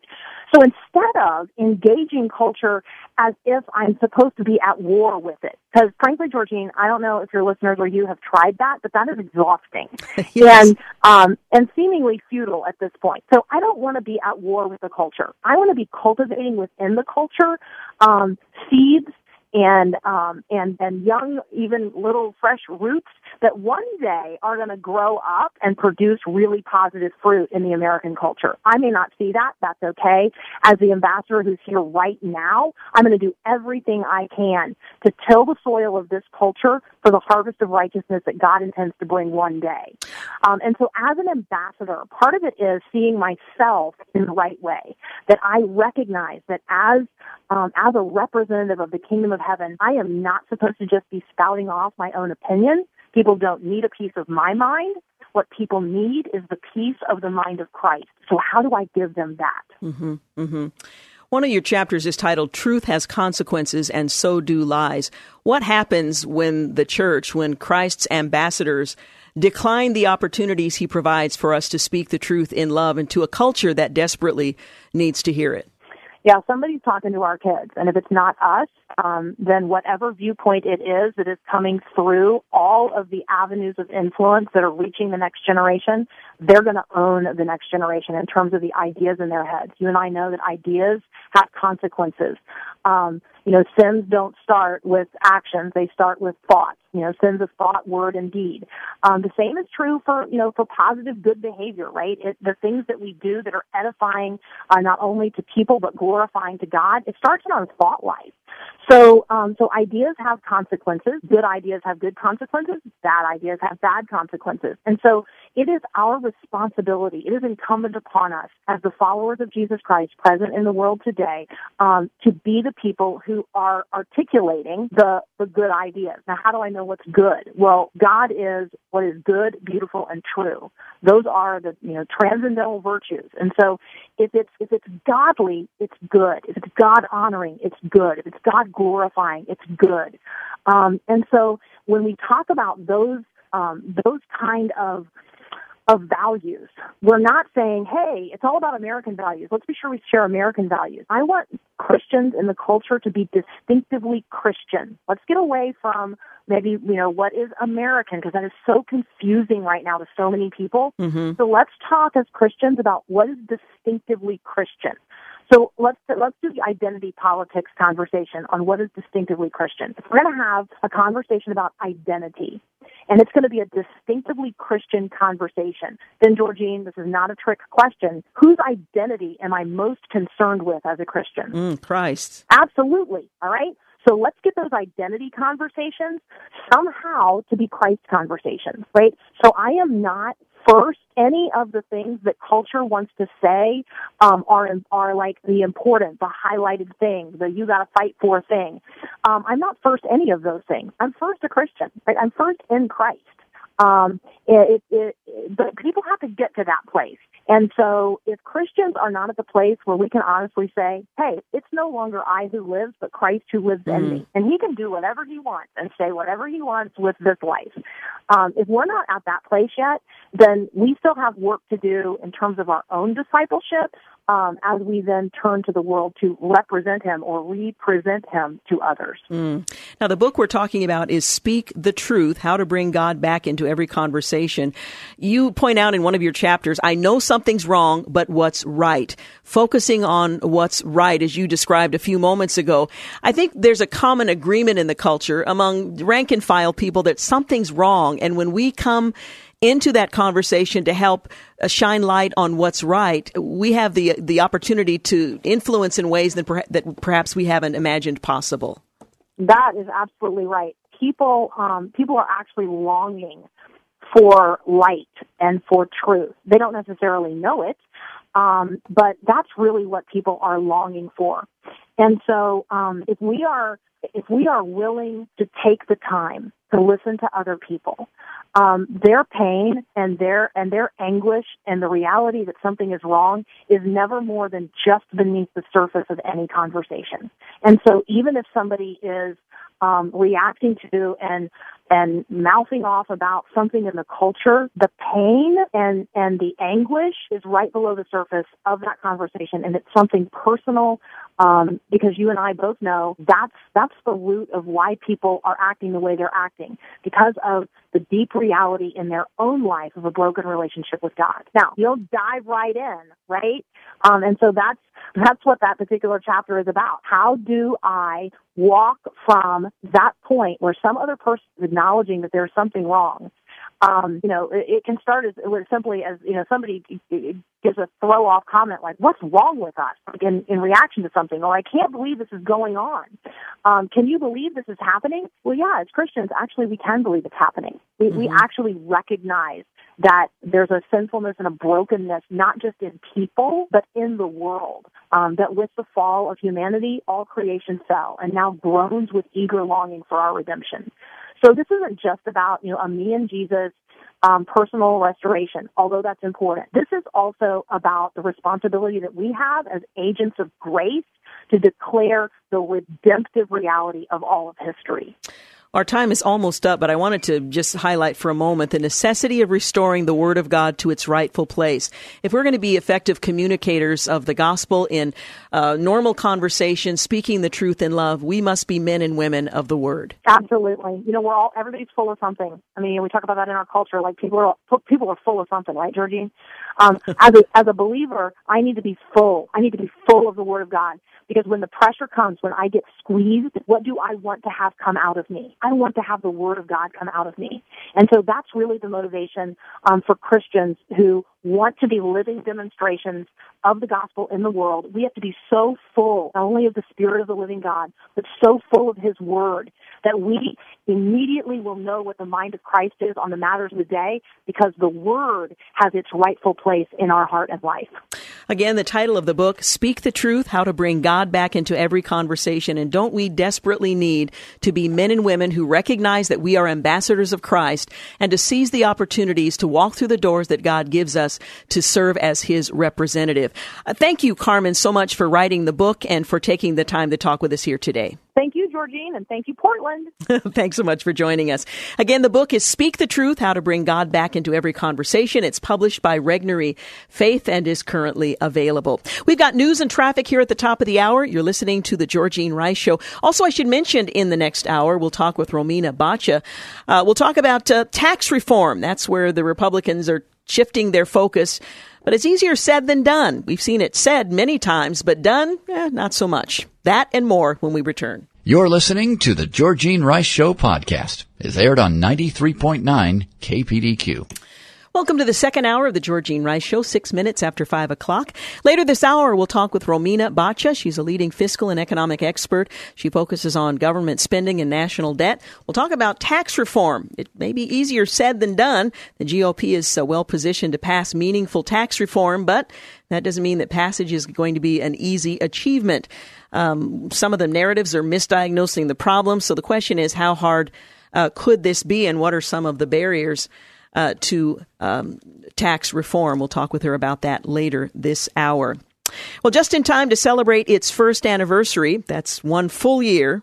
So instead of engaging culture as if I'm supposed to be at war with it, because frankly, Georgine, I don't know if your listeners or you have tried that, but that is exhausting yes. and um, and seemingly futile at this point. So I don't want to be at war with the culture. I want to be cultivating within the culture um, seeds and um, and and young, even little fresh roots that one day are going to grow up and produce really positive fruit in the American culture. I may not see that. That's okay. As the ambassador who's here right now, I'm going to do everything I can to till the soil of this culture for the harvest of righteousness that God intends to bring one day. Um, and so, as an ambassador, part of it is seeing myself in the right way. That I recognize that as um, as a representative of the kingdom of heaven, I am not supposed to just be spouting off my own opinion. People don't need a piece of my mind. What people need is the peace of the mind of Christ. So how do I give them that? Mm-hmm, mm-hmm. One of your chapters is titled Truth Has Consequences and So Do Lies. What happens when the church, when Christ's ambassadors decline the opportunities he provides for us to speak the truth in love and to a culture that desperately needs to hear it? Yeah, somebody's talking to our kids, and if it's not us, um, then whatever viewpoint it is that is coming through all of the avenues of influence that are reaching the next generation, they're going to own the next generation in terms of the ideas in their heads. You and I know that ideas have consequences. Um, you know, sins don't start with actions; they start with thoughts. You know, sins of thought, word, and deed. Um, the same is true for you know for positive, good behavior, right? It, the things that we do that are edifying uh, not only to people but glorifying to God. It starts in our thought life. So, um, so ideas have consequences. Good ideas have good consequences. Bad ideas have bad consequences. And so it is our responsibility. It is incumbent upon us as the followers of Jesus Christ present in the world today, um, to be the people who are articulating the, the good ideas. Now, how do I know what's good? Well, God is what is good, beautiful, and true. Those are the, you know, transcendental virtues. And so if it's, if it's godly, it's good. If it's God honoring, it's good. If it's God glorifying, it's good. Um, and so when we talk about those um, those kind of of values. We're not saying, hey, it's all about American values. Let's be sure we share American values. I want Christians in the culture to be distinctively Christian. Let's get away from maybe, you know, what is American because that is so confusing right now to so many people. Mm-hmm. So let's talk as Christians about what is distinctively Christian. So let's let's do the identity politics conversation on what is distinctively Christian. If we're going to have a conversation about identity, and it's going to be a distinctively Christian conversation, then Georgine, this is not a trick question. Whose identity am I most concerned with as a Christian? Mm, Christ. Absolutely. All right. So let's get those identity conversations somehow to be Christ conversations, right? So I am not first any of the things that culture wants to say um, are are like the important, the highlighted thing, the you got to fight for thing. Um, I'm not first any of those things. I'm first a Christian. Right? I'm first in Christ. Um, it, it, it, but people have to get to that place. And so if Christians are not at the place where we can honestly say, hey, it's no longer I who lives, but Christ who lives mm-hmm. in me. And he can do whatever he wants and say whatever he wants with this life. Um, if we're not at that place yet, then we still have work to do in terms of our own discipleship um, as we then turn to the world to represent him or represent him to others. Mm. Now, the book we're talking about is Speak the Truth How to Bring God Back into Every Conversation. You point out in one of your chapters, I know something's wrong, but what's right? Focusing on what's right, as you described a few moments ago. I think there's a common agreement in the culture among rank and file people that something's wrong. And when we come into that conversation to help uh, shine light on what's right, we have the the opportunity to influence in ways that, that perhaps we haven't imagined possible. That is absolutely right. People um, people are actually longing for light and for truth. They don't necessarily know it, um, but that's really what people are longing for. And so, um, if we are if we are willing to take the time to listen to other people, um, their pain and their and their anguish and the reality that something is wrong is never more than just beneath the surface of any conversation. And so, even if somebody is um, reacting to and and mouthing off about something in the culture, the pain and and the anguish is right below the surface of that conversation, and it's something personal. Um, because you and I both know that's that's the root of why people are acting the way they're acting because of the deep reality in their own life of a broken relationship with God. Now you'll dive right in, right? Um, and so that's that's what that particular chapter is about. How do I walk from that point where some other person is acknowledging that there's something wrong um, you know, it, it can start as, as simply as, you know, somebody gives a throw off comment like, what's wrong with us? Like in, in reaction to something, or I can't believe this is going on. Um, can you believe this is happening? Well, yeah, as Christians, actually, we can believe it's happening. We, mm-hmm. we actually recognize that there's a sinfulness and a brokenness, not just in people, but in the world. Um, that with the fall of humanity, all creation fell and now groans with eager longing for our redemption. So this isn't just about, you know, a me and Jesus um, personal restoration, although that's important. This is also about the responsibility that we have as agents of grace to declare the redemptive reality of all of history. Our time is almost up, but I wanted to just highlight for a moment the necessity of restoring the Word of God to its rightful place. If we're going to be effective communicators of the gospel in uh, normal conversation, speaking the truth in love, we must be men and women of the Word. Absolutely. You know, we're all everybody's full of something. I mean, we talk about that in our culture. Like people are people are full of something, right, Georgine? Um, as a as a believer, I need to be full. I need to be full of the Word of God because when the pressure comes, when I get squeezed, what do I want to have come out of me? I want to have the Word of God come out of me. And so that's really the motivation um, for Christians who want to be living demonstrations of the gospel in the world. We have to be so full, not only of the Spirit of the living God, but so full of His Word that we immediately will know what the mind of Christ is on the matters of the day because the Word has its rightful place in our heart and life. Again, the title of the book, Speak the Truth, How to Bring God Back into Every Conversation. And don't we desperately need to be men and women who recognize that we are ambassadors of Christ and to seize the opportunities to walk through the doors that God gives us to serve as His representative. Uh, thank you, Carmen, so much for writing the book and for taking the time to talk with us here today. Thank you, Georgine, and thank you, Portland. Thanks so much for joining us. Again, the book is Speak the Truth How to Bring God Back into Every Conversation. It's published by Regnery Faith and is currently available. We've got news and traffic here at the top of the hour. You're listening to The Georgine Rice Show. Also, I should mention in the next hour, we'll talk with Romina Boccia. Uh, we'll talk about uh, tax reform. That's where the Republicans are shifting their focus. But it's easier said than done. We've seen it said many times, but done, eh, not so much. That and more when we return. You're listening to the Georgine Rice Show podcast. It's aired on 93.9 KPDQ. Welcome to the second hour of the Georgine Rice Show, six minutes after five o'clock. Later this hour, we'll talk with Romina Boccia. She's a leading fiscal and economic expert. She focuses on government spending and national debt. We'll talk about tax reform. It may be easier said than done. The GOP is so well positioned to pass meaningful tax reform, but that doesn't mean that passage is going to be an easy achievement. Um, some of the narratives are misdiagnosing the problem. So the question is, how hard uh, could this be, and what are some of the barriers? Uh, to um, tax reform. We'll talk with her about that later this hour. Well, just in time to celebrate its first anniversary, that's one full year,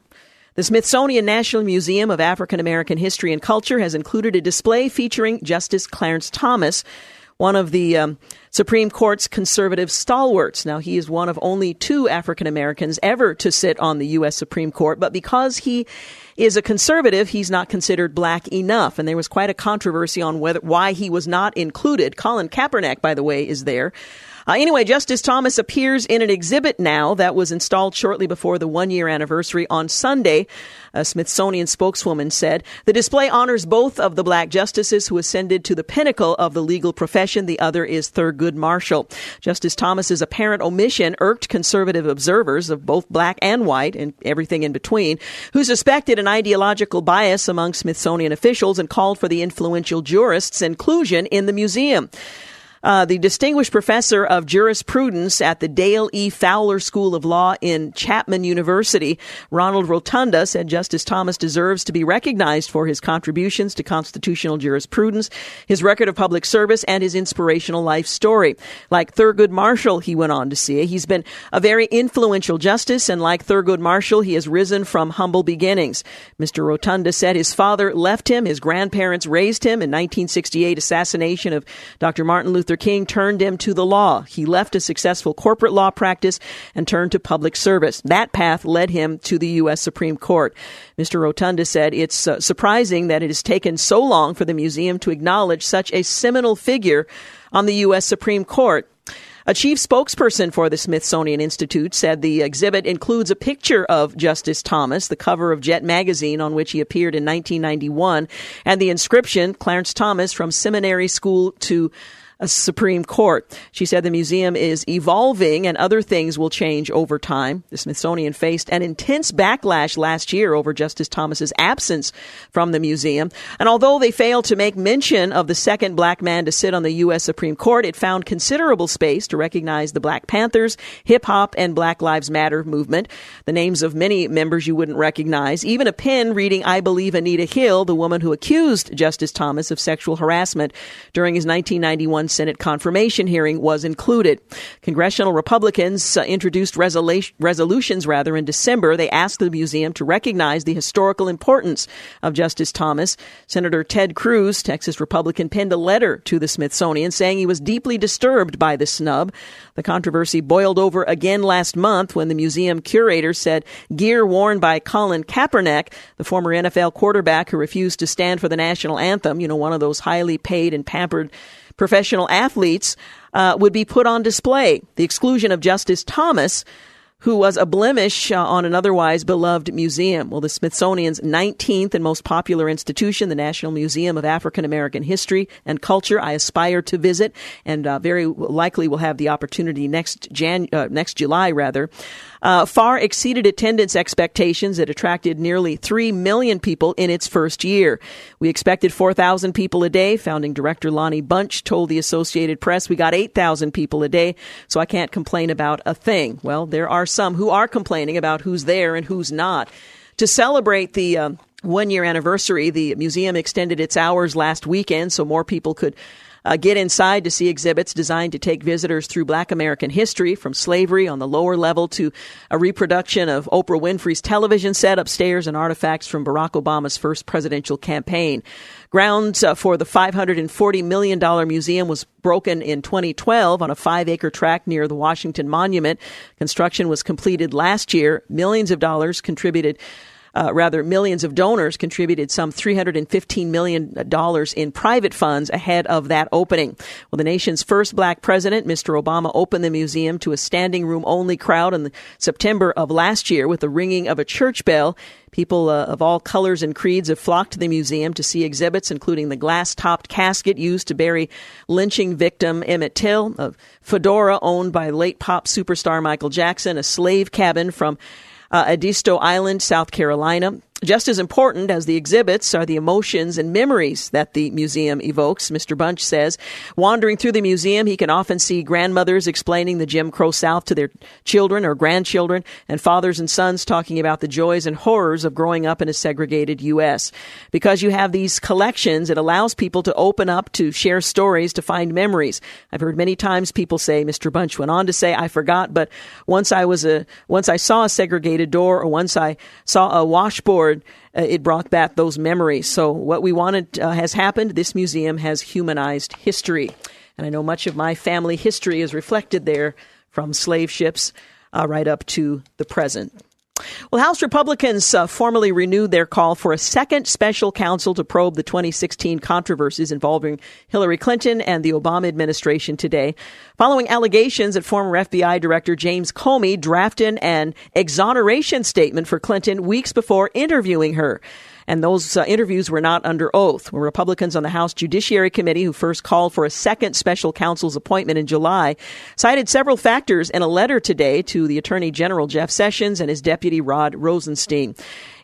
the Smithsonian National Museum of African American History and Culture has included a display featuring Justice Clarence Thomas one of the um, Supreme Court's conservative stalwarts. Now, he is one of only two African Americans ever to sit on the U.S. Supreme Court, but because he is a conservative, he's not considered black enough. And there was quite a controversy on whether why he was not included. Colin Kaepernick, by the way, is there. Uh, anyway, Justice Thomas appears in an exhibit now that was installed shortly before the one year anniversary on Sunday. A Smithsonian spokeswoman said the display honors both of the black justices who ascended to the pinnacle of the legal profession. The other is Thurgood Marshall. Justice Thomas's apparent omission irked conservative observers of both black and white and everything in between, who suspected an ideological bias among Smithsonian officials and called for the influential jurist's inclusion in the museum. Uh, the distinguished professor of jurisprudence at the Dale E. Fowler School of Law in Chapman University, Ronald Rotunda, said Justice Thomas deserves to be recognized for his contributions to constitutional jurisprudence, his record of public service, and his inspirational life story. Like Thurgood Marshall, he went on to say, he's been a very influential justice, and like Thurgood Marshall, he has risen from humble beginnings. Mr. Rotunda said his father left him, his grandparents raised him. In 1968 assassination of Dr. Martin Luther Luther King turned him to the law. He left a successful corporate law practice and turned to public service. That path led him to the U.S. Supreme Court. Mr. Rotunda said it's uh, surprising that it has taken so long for the museum to acknowledge such a seminal figure on the U.S. Supreme Court. A chief spokesperson for the Smithsonian Institute said the exhibit includes a picture of Justice Thomas, the cover of Jet magazine on which he appeared in 1991, and the inscription, Clarence Thomas from seminary school to Supreme Court. She said the museum is evolving and other things will change over time. The Smithsonian faced an intense backlash last year over Justice Thomas's absence from the museum. And although they failed to make mention of the second black man to sit on the U.S. Supreme Court, it found considerable space to recognize the Black Panthers, hip hop, and Black Lives Matter movement. The names of many members you wouldn't recognize. Even a pin reading I Believe Anita Hill, the woman who accused Justice Thomas of sexual harassment during his 1991 Senate confirmation hearing was included. Congressional Republicans uh, introduced resolu- resolutions rather in December. They asked the museum to recognize the historical importance of Justice Thomas. Senator Ted Cruz, Texas Republican, penned a letter to the Smithsonian saying he was deeply disturbed by the snub. The controversy boiled over again last month when the museum curator said gear worn by Colin Kaepernick, the former NFL quarterback who refused to stand for the national anthem, you know, one of those highly paid and pampered professional athletes uh, would be put on display. The exclusion of Justice Thomas who was a blemish uh, on an otherwise beloved museum. Well, the Smithsonian's 19th and most popular institution, the National Museum of African American History and Culture, I aspire to visit, and uh, very likely will have the opportunity next Jan- uh, next July, rather. Uh, far exceeded attendance expectations. It attracted nearly 3 million people in its first year. We expected 4,000 people a day. Founding director Lonnie Bunch told the Associated Press, we got 8,000 people a day, so I can't complain about a thing. Well, there are some who are complaining about who's there and who's not. To celebrate the uh, one year anniversary, the museum extended its hours last weekend so more people could uh, get inside to see exhibits designed to take visitors through black American history from slavery on the lower level to a reproduction of Oprah Winfrey's television set upstairs and artifacts from Barack Obama's first presidential campaign. Grounds uh, for the $540 million museum was broken in 2012 on a five acre tract near the Washington Monument. Construction was completed last year. Millions of dollars contributed uh, rather, millions of donors contributed some $315 million in private funds ahead of that opening. Well, the nation's first black president, Mr. Obama, opened the museum to a standing room only crowd in September of last year with the ringing of a church bell. People uh, of all colors and creeds have flocked to the museum to see exhibits, including the glass topped casket used to bury lynching victim Emmett Till, a fedora owned by late pop superstar Michael Jackson, a slave cabin from uh, Edisto Island, South Carolina. Just as important as the exhibits are the emotions and memories that the museum evokes, Mr. Bunch says. Wandering through the museum, he can often see grandmothers explaining the Jim Crow South to their children or grandchildren, and fathers and sons talking about the joys and horrors of growing up in a segregated U.S. Because you have these collections, it allows people to open up, to share stories, to find memories. I've heard many times people say, Mr. Bunch went on to say, I forgot, but once I was a, once I saw a segregated door or once I saw a washboard uh, it brought back those memories. So what we wanted uh, has happened. This museum has humanized history. And I know much of my family history is reflected there from slave ships uh, right up to the present. Well, House Republicans uh, formally renewed their call for a second special counsel to probe the 2016 controversies involving Hillary Clinton and the Obama administration today, following allegations that former FBI Director James Comey drafted an exoneration statement for Clinton weeks before interviewing her and those uh, interviews were not under oath. When Republicans on the House Judiciary Committee, who first called for a second special counsel's appointment in July, cited several factors in a letter today to the Attorney General Jeff Sessions and his deputy Rod Rosenstein.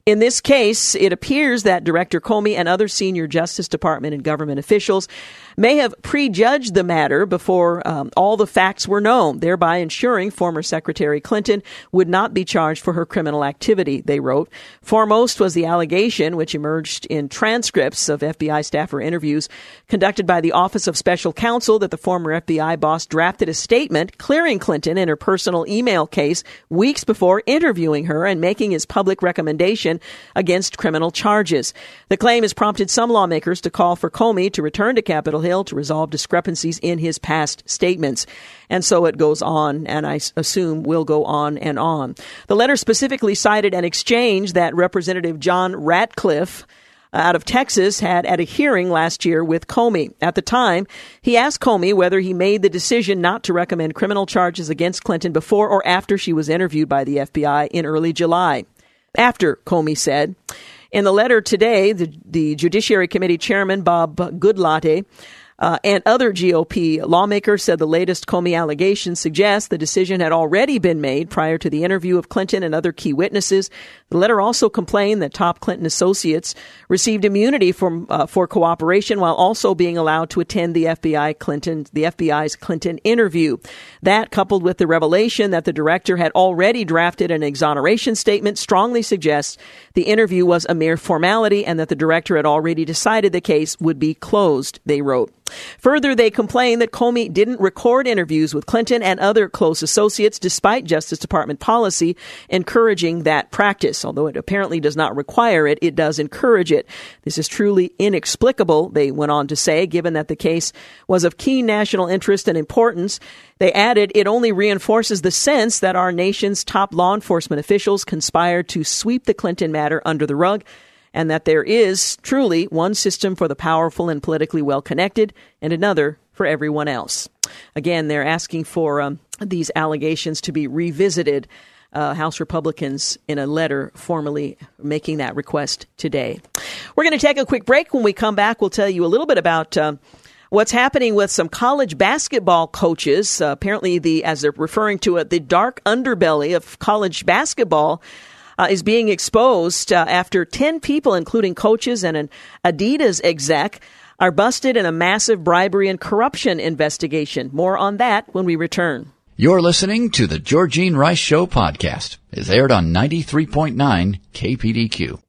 In this case, it appears that Director Comey and other senior Justice Department and government officials may have prejudged the matter before um, all the facts were known, thereby ensuring former Secretary Clinton would not be charged for her criminal activity, they wrote. Foremost was the allegation, which emerged in transcripts of FBI staffer interviews conducted by the Office of Special Counsel, that the former FBI boss drafted a statement clearing Clinton in her personal email case weeks before interviewing her and making his public recommendation against criminal charges. The claim has prompted some lawmakers to call for Comey to return to Capitol Hill to resolve discrepancies in his past statements. And so it goes on, and I assume will go on and on. The letter specifically cited an exchange that Representative John Ratcliffe out of Texas had at a hearing last year with Comey. At the time, he asked Comey whether he made the decision not to recommend criminal charges against Clinton before or after she was interviewed by the FBI in early July. After, Comey said. In the letter today, the, the Judiciary Committee Chairman Bob Goodlatte uh, and other GOP lawmakers said the latest Comey allegations suggest the decision had already been made prior to the interview of Clinton and other key witnesses. The letter also complained that top Clinton associates received immunity from, uh, for cooperation while also being allowed to attend the FBI Clinton, the FBI's Clinton interview. That, coupled with the revelation that the director had already drafted an exoneration statement, strongly suggests the interview was a mere formality and that the director had already decided the case would be closed, they wrote. Further, they complain that Comey didn't record interviews with Clinton and other close associates despite Justice Department policy encouraging that practice. Although it apparently does not require it, it does encourage it. This is truly inexplicable, they went on to say, given that the case was of key national interest and importance. They added, it only reinforces the sense that our nation's top law enforcement officials conspired to sweep the Clinton matter under the rug and that there is truly one system for the powerful and politically well connected and another for everyone else. Again, they're asking for um, these allegations to be revisited. Uh, House Republicans in a letter formally making that request today. We're going to take a quick break. When we come back, we'll tell you a little bit about. Uh, what's happening with some college basketball coaches. Uh, apparently, the as they're referring to it, the dark underbelly of college basketball uh, is being exposed uh, after 10 people, including coaches and an Adidas exec, are busted in a massive bribery and corruption investigation. More on that when we return. You're listening to the Georgine Rice Show podcast. It's aired on 93.9 KPDQ.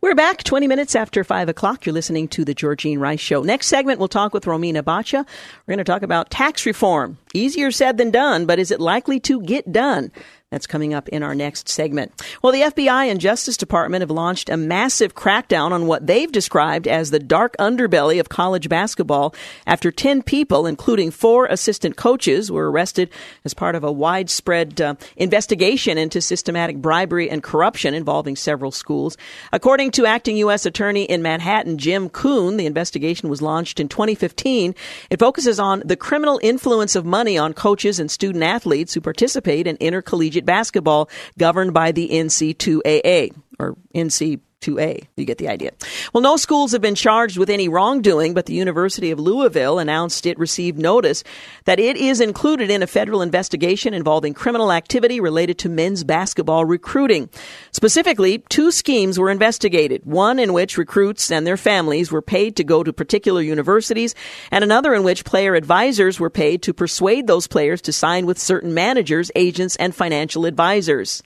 We're back 20 minutes after 5 o'clock. You're listening to the Georgine Rice Show. Next segment, we'll talk with Romina Boccia. We're going to talk about tax reform. Easier said than done, but is it likely to get done? That's coming up in our next segment. Well, the FBI and Justice Department have launched a massive crackdown on what they've described as the dark underbelly of college basketball after 10 people, including four assistant coaches, were arrested as part of a widespread uh, investigation into systematic bribery and corruption involving several schools. According to acting U.S. Attorney in Manhattan, Jim Kuhn, the investigation was launched in 2015. It focuses on the criminal influence of money on coaches and student athletes who participate in intercollegiate collegiate basketball governed by the NC2AA or NC 2A. You get the idea. Well, no schools have been charged with any wrongdoing, but the University of Louisville announced it received notice that it is included in a federal investigation involving criminal activity related to men's basketball recruiting. Specifically, two schemes were investigated. One in which recruits and their families were paid to go to particular universities, and another in which player advisors were paid to persuade those players to sign with certain managers, agents, and financial advisors.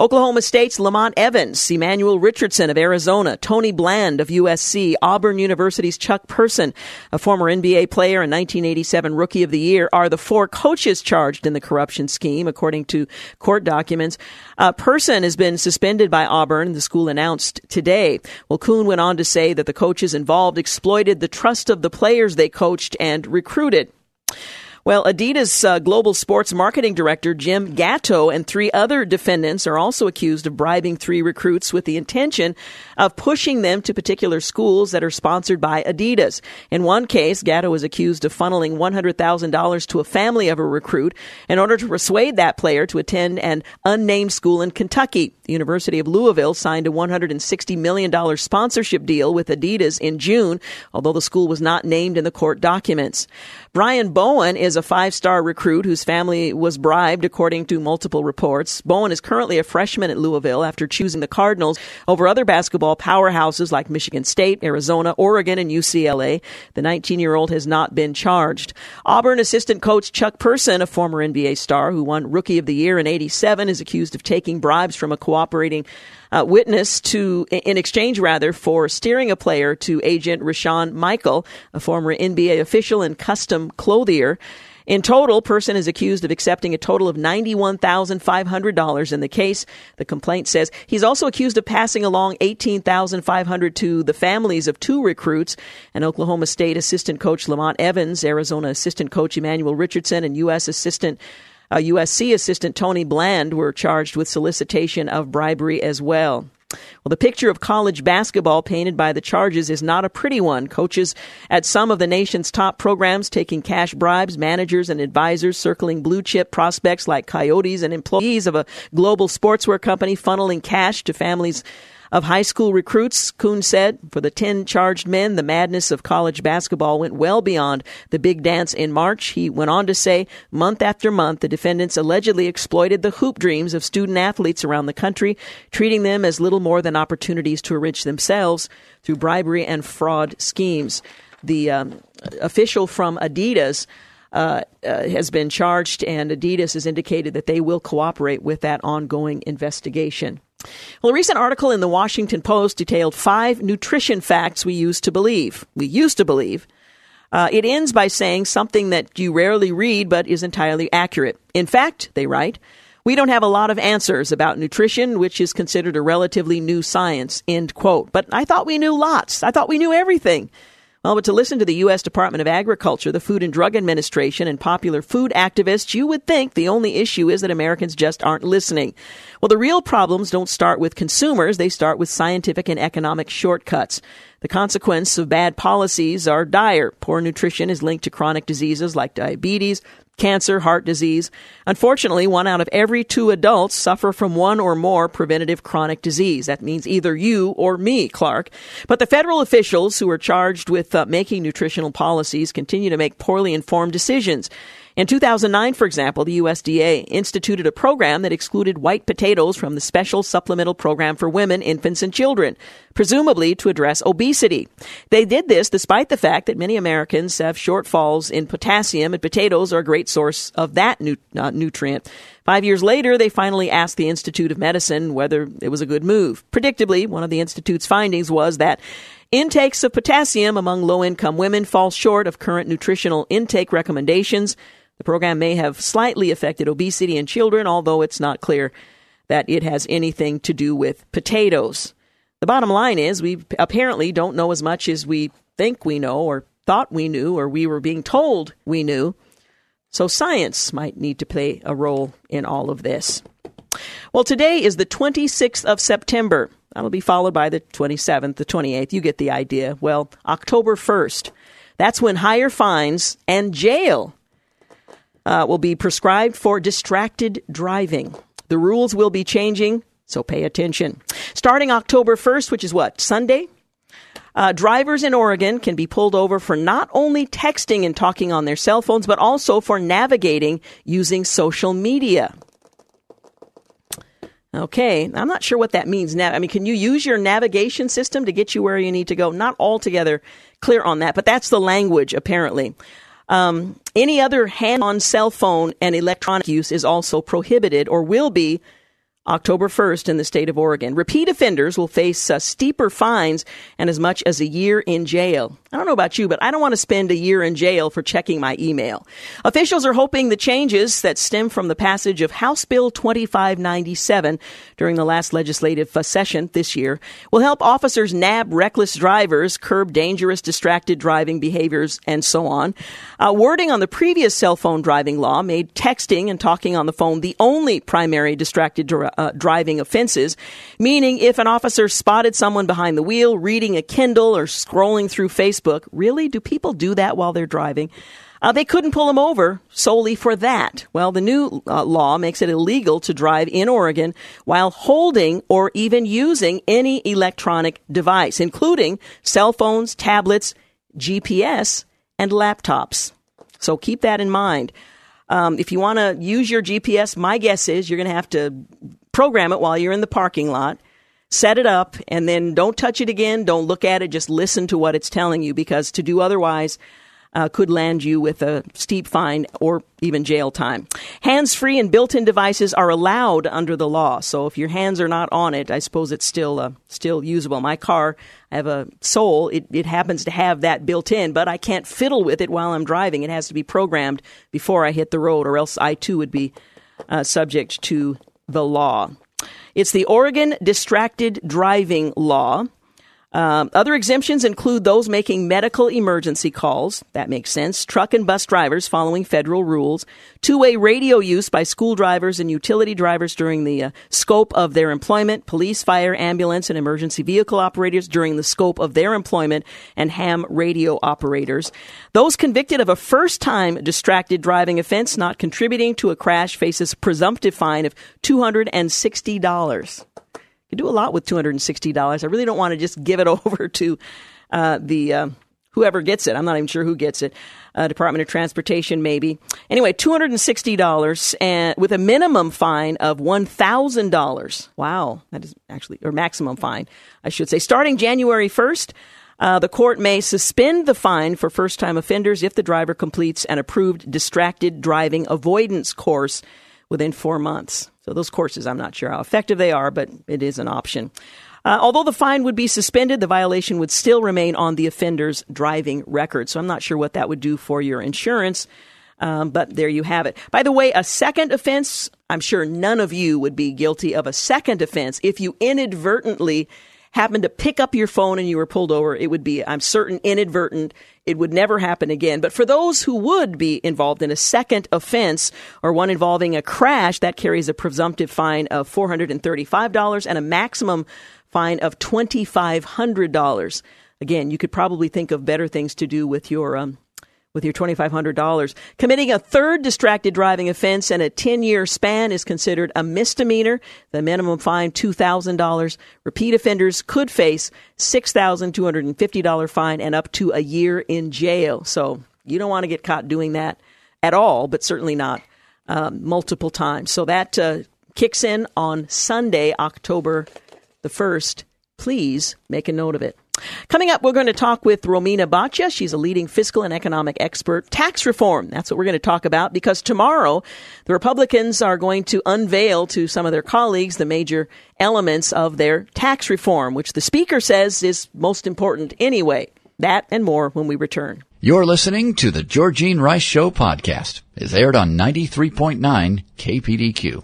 Oklahoma State's Lamont Evans, Emmanuel Richardson of Arizona, Tony Bland of USC, Auburn University's Chuck Person, a former NBA player and 1987 Rookie of the Year, are the four coaches charged in the corruption scheme, according to court documents. Uh, Person has been suspended by Auburn, the school announced today. Well, Kuhn went on to say that the coaches involved exploited the trust of the players they coached and recruited. Well, Adidas uh, global sports marketing director Jim Gatto and three other defendants are also accused of bribing three recruits with the intention of pushing them to particular schools that are sponsored by Adidas. In one case, Gatto was accused of funneling $100,000 to a family of a recruit in order to persuade that player to attend an unnamed school in Kentucky. The University of Louisville signed a $160 million sponsorship deal with Adidas in June, although the school was not named in the court documents. Brian Bowen is a five star recruit whose family was bribed, according to multiple reports. Bowen is currently a freshman at Louisville after choosing the Cardinals over other basketball powerhouses like Michigan State, Arizona, Oregon, and UCLA. The 19 year old has not been charged. Auburn assistant coach Chuck Person, a former NBA star who won Rookie of the Year in 87, is accused of taking bribes from a cooperating uh, witness to, in exchange rather, for steering a player to agent Rashan Michel, a former NBA official and custom clothier. In total, person is accused of accepting a total of $91,500 in the case. The complaint says he's also accused of passing along 18,500 to the families of two recruits, and Oklahoma State assistant coach Lamont Evans, Arizona assistant coach Emmanuel Richardson, and U.S. assistant uh, USC assistant Tony Bland were charged with solicitation of bribery as well. Well, the picture of college basketball painted by the charges is not a pretty one. Coaches at some of the nation's top programs taking cash bribes, managers and advisors circling blue chip prospects like coyotes and employees of a global sportswear company funneling cash to families of high school recruits, Kuhn said, for the 10 charged men, the madness of college basketball went well beyond the big dance in March. He went on to say, month after month, the defendants allegedly exploited the hoop dreams of student athletes around the country, treating them as little more than opportunities to enrich themselves through bribery and fraud schemes. The um, official from Adidas uh, uh, has been charged, and Adidas has indicated that they will cooperate with that ongoing investigation. Well, a recent article in the Washington Post detailed five nutrition facts we used to believe. We used to believe. Uh, it ends by saying something that you rarely read but is entirely accurate. In fact, they write, we don't have a lot of answers about nutrition, which is considered a relatively new science, end quote. But I thought we knew lots. I thought we knew everything. Well, but to listen to the U.S. Department of Agriculture, the Food and Drug Administration, and popular food activists, you would think the only issue is that Americans just aren't listening. Well, the real problems don't start with consumers, they start with scientific and economic shortcuts. The consequences of bad policies are dire. Poor nutrition is linked to chronic diseases like diabetes, cancer, heart disease. Unfortunately, one out of every two adults suffer from one or more preventative chronic disease. That means either you or me, Clark. But the federal officials who are charged with uh, making nutritional policies continue to make poorly informed decisions. In 2009, for example, the USDA instituted a program that excluded white potatoes from the Special Supplemental Program for Women, Infants, and Children, presumably to address obesity. They did this despite the fact that many Americans have shortfalls in potassium, and potatoes are a great source of that nu- uh, nutrient. Five years later, they finally asked the Institute of Medicine whether it was a good move. Predictably, one of the Institute's findings was that intakes of potassium among low income women fall short of current nutritional intake recommendations. The program may have slightly affected obesity in children, although it's not clear that it has anything to do with potatoes. The bottom line is we apparently don't know as much as we think we know or thought we knew or we were being told we knew. So science might need to play a role in all of this. Well, today is the 26th of September. That'll be followed by the 27th, the 28th. You get the idea. Well, October 1st. That's when higher fines and jail uh, will be prescribed for distracted driving. The rules will be changing, so pay attention. Starting October 1st, which is what, Sunday? Uh, drivers in Oregon can be pulled over for not only texting and talking on their cell phones, but also for navigating using social media. Okay, I'm not sure what that means now. I mean, can you use your navigation system to get you where you need to go? Not altogether clear on that, but that's the language apparently. Um, any other hand on cell phone and electronic use is also prohibited or will be October 1st in the state of Oregon. Repeat offenders will face uh, steeper fines and as much as a year in jail. I don't know about you, but I don't want to spend a year in jail for checking my email. Officials are hoping the changes that stem from the passage of House Bill 2597 during the last legislative session this year will help officers nab reckless drivers, curb dangerous, distracted driving behaviors, and so on. Uh, wording on the previous cell phone driving law made texting and talking on the phone the only primary distracted driver uh, driving offenses, meaning if an officer spotted someone behind the wheel reading a Kindle or scrolling through Facebook, really? Do people do that while they're driving? Uh, they couldn't pull him over solely for that. Well, the new uh, law makes it illegal to drive in Oregon while holding or even using any electronic device, including cell phones, tablets, GPS, and laptops. So keep that in mind. Um, if you want to use your GPS, my guess is you're going to have to program it while you're in the parking lot, set it up, and then don't touch it again. Don't look at it. Just listen to what it's telling you because to do otherwise, uh, could land you with a steep fine or even jail time. Hands free and built in devices are allowed under the law. So if your hands are not on it, I suppose it's still uh, still usable. My car, I have a Soul, it, it happens to have that built in, but I can't fiddle with it while I'm driving. It has to be programmed before I hit the road, or else I too would be uh, subject to the law. It's the Oregon Distracted Driving Law. Um, other exemptions include those making medical emergency calls. That makes sense. Truck and bus drivers following federal rules. Two way radio use by school drivers and utility drivers during the uh, scope of their employment. Police, fire, ambulance, and emergency vehicle operators during the scope of their employment. And ham radio operators. Those convicted of a first time distracted driving offense not contributing to a crash faces presumptive fine of $260. You do a lot with $260. I really don't want to just give it over to uh, the uh, whoever gets it. I'm not even sure who gets it. Uh, Department of Transportation, maybe. Anyway, $260 and with a minimum fine of $1,000. Wow, that is actually, or maximum fine, I should say. Starting January 1st, uh, the court may suspend the fine for first time offenders if the driver completes an approved distracted driving avoidance course within four months. So those courses, I'm not sure how effective they are, but it is an option. Uh, although the fine would be suspended, the violation would still remain on the offender's driving record. So I'm not sure what that would do for your insurance. Um, but there you have it. By the way, a second offense, I'm sure none of you would be guilty of a second offense if you inadvertently happened to pick up your phone and you were pulled over, it would be, I'm certain, inadvertent. It would never happen again. But for those who would be involved in a second offense or one involving a crash, that carries a presumptive fine of $435 and a maximum fine of $2,500. Again, you could probably think of better things to do with your um, with your $2,500. Committing a third distracted driving offense in a 10 year span is considered a misdemeanor. The minimum fine, $2,000. Repeat offenders could face $6,250 fine and up to a year in jail. So you don't want to get caught doing that at all, but certainly not um, multiple times. So that uh, kicks in on Sunday, October the 1st. Please make a note of it. Coming up, we're going to talk with Romina Boccia. She's a leading fiscal and economic expert. Tax reform. That's what we're going to talk about because tomorrow the Republicans are going to unveil to some of their colleagues the major elements of their tax reform, which the speaker says is most important anyway. That and more when we return. You're listening to the Georgine Rice Show podcast. It's aired on 93.9 KPDQ.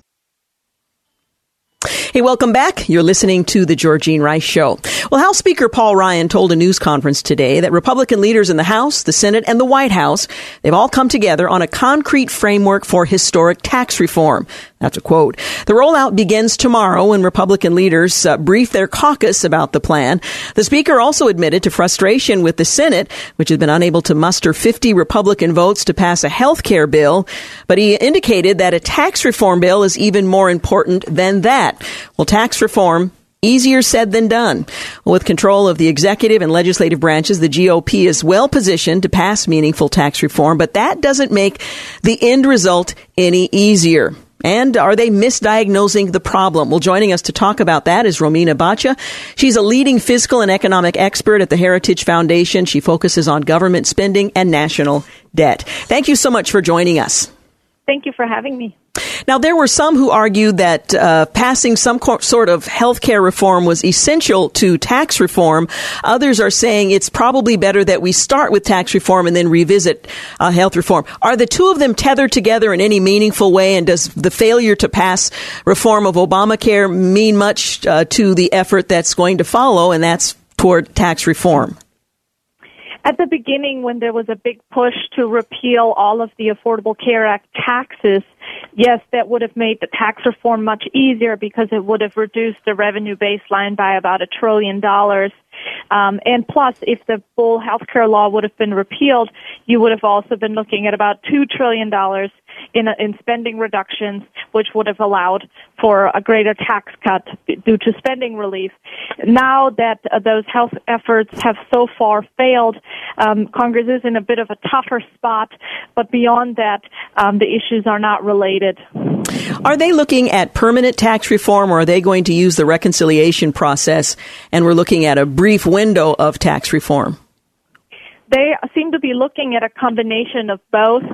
Hey, welcome back. You're listening to the Georgine Rice Show. Well, House Speaker Paul Ryan told a news conference today that Republican leaders in the House, the Senate, and the White House, they've all come together on a concrete framework for historic tax reform. That's a quote. The rollout begins tomorrow when Republican leaders uh, brief their caucus about the plan. The speaker also admitted to frustration with the Senate, which has been unable to muster 50 Republican votes to pass a health care bill, but he indicated that a tax reform bill is even more important than that. Well, tax reform Easier said than done. With control of the executive and legislative branches, the GOP is well positioned to pass meaningful tax reform, but that doesn't make the end result any easier. And are they misdiagnosing the problem? Well, joining us to talk about that is Romina Boccia. She's a leading fiscal and economic expert at the Heritage Foundation. She focuses on government spending and national debt. Thank you so much for joining us. Thank you for having me. Now, there were some who argued that uh, passing some co- sort of health care reform was essential to tax reform. Others are saying it's probably better that we start with tax reform and then revisit uh, health reform. Are the two of them tethered together in any meaningful way? And does the failure to pass reform of Obamacare mean much uh, to the effort that's going to follow, and that's toward tax reform? At the beginning when there was a big push to repeal all of the Affordable Care Act taxes, yes, that would have made the tax reform much easier because it would have reduced the revenue baseline by about a trillion dollars. Um, and plus, if the full health care law would have been repealed, you would have also been looking at about two trillion dollars in, in spending reductions, which would have allowed for a greater tax cut due to spending relief. Now that uh, those health efforts have so far failed, um, Congress is in a bit of a tougher spot, but beyond that, um, the issues are not related. Are they looking at permanent tax reform or are they going to use the reconciliation process and we're looking at a brief window of tax reform? They seem to be looking at a combination of both.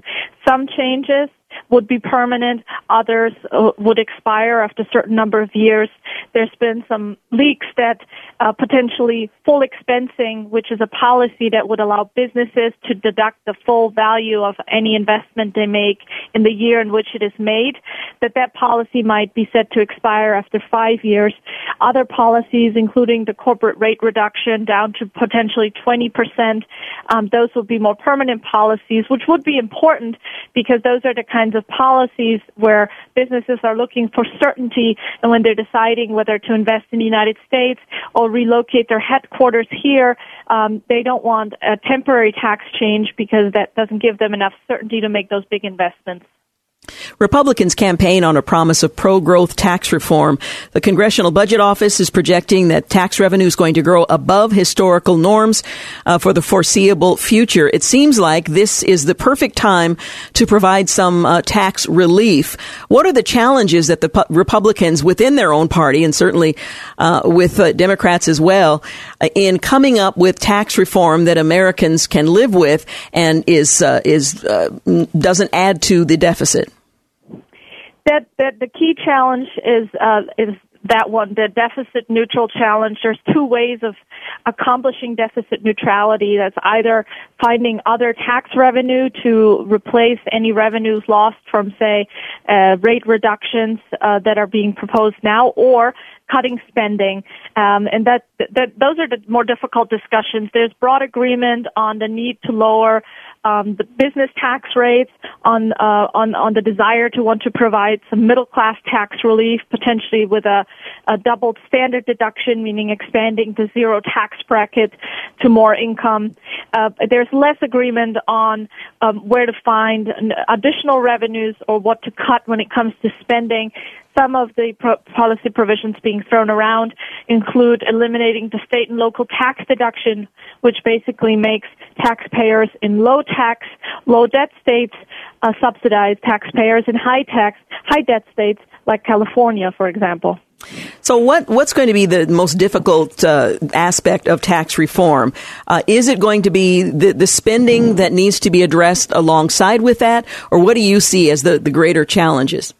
Some changes would be permanent, others uh, would expire after a certain number of years. There's been some leaks that uh, potentially full expensing, which is a policy that would allow businesses to deduct the full value of any investment they make in the year in which it is made, that that policy might be set to expire after five years. Other policies, including the corporate rate reduction down to potentially 20%, um, those would be more permanent policies, which would be important because those are the kinds of policies where businesses are looking for certainty and when they're deciding whether to invest in the United States or relocate their headquarters here, um, they don't want a temporary tax change because that doesn't give them enough certainty to make those big investments. Republicans campaign on a promise of pro-growth tax reform. The Congressional Budget Office is projecting that tax revenue is going to grow above historical norms uh, for the foreseeable future. It seems like this is the perfect time to provide some uh, tax relief. What are the challenges that the pu- Republicans within their own party and certainly uh, with uh, Democrats as well uh, in coming up with tax reform that Americans can live with and is uh, is doesn't add to the deficit? That that the key challenge is uh, is that one, the deficit neutral challenge. There's two ways of accomplishing deficit neutrality. That's either finding other tax revenue to replace any revenues lost from, say, uh, rate reductions uh, that are being proposed now, or cutting spending. Um, and that, that those are the more difficult discussions. There's broad agreement on the need to lower um, the business tax rates, on uh, on on the desire to want to provide some middle class tax relief, potentially with a, a doubled standard deduction, meaning expanding the zero tax bracket to more income. Uh, there's less agreement on um, where to find additional revenues or what to cut when it comes to spending. Some of the pro- policy provisions being thrown around include eliminating the state and local tax deduction, which basically makes taxpayers in low tax, low debt states uh, subsidize taxpayers in high tax, high debt states like California, for example. So, what what's going to be the most difficult uh, aspect of tax reform? Uh, is it going to be the, the spending that needs to be addressed alongside with that, or what do you see as the, the greater challenges?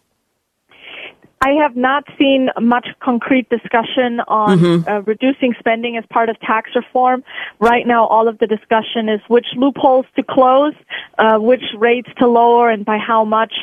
I have not seen much concrete discussion on mm-hmm. uh, reducing spending as part of tax reform. Right now, all of the discussion is which loopholes to close, uh, which rates to lower, and by how much.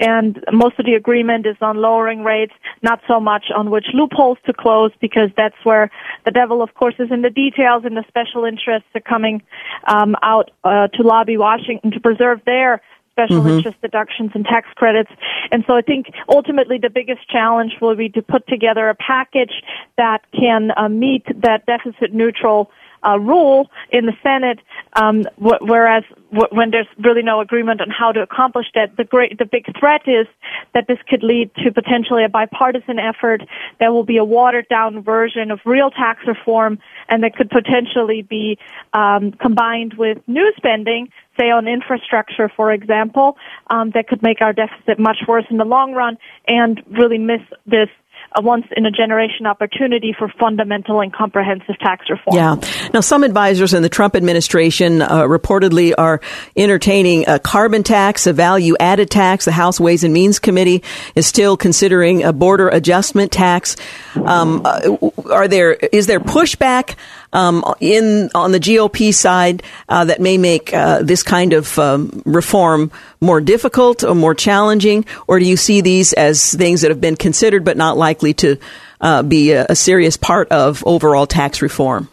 And most of the agreement is on lowering rates, not so much on which loopholes to close, because that's where the devil, of course, is in the details, and the special interests are coming um, out uh, to lobby Washington to preserve their special mm-hmm. interest deductions and tax credits. And so I think ultimately the biggest challenge will be to put together a package that can uh, meet that deficit neutral uh, rule in the Senate, um, wh- whereas wh- when there's really no agreement on how to accomplish that, the great, the big threat is that this could lead to potentially a bipartisan effort. That will be a watered down version of real tax reform and that could potentially be um, combined with new spending say on infrastructure, for example, um, that could make our deficit much worse in the long run and really miss this a once in a generation opportunity for fundamental and comprehensive tax reform. Yeah. Now, some advisors in the Trump administration uh, reportedly are entertaining a carbon tax, a value added tax. The House Ways and Means Committee is still considering a border adjustment tax. Um, uh, are there is there pushback um, in on the GOP side uh, that may make uh, this kind of um, reform more difficult or more challenging, or do you see these as things that have been considered but not likely to uh, be a, a serious part of overall tax reform?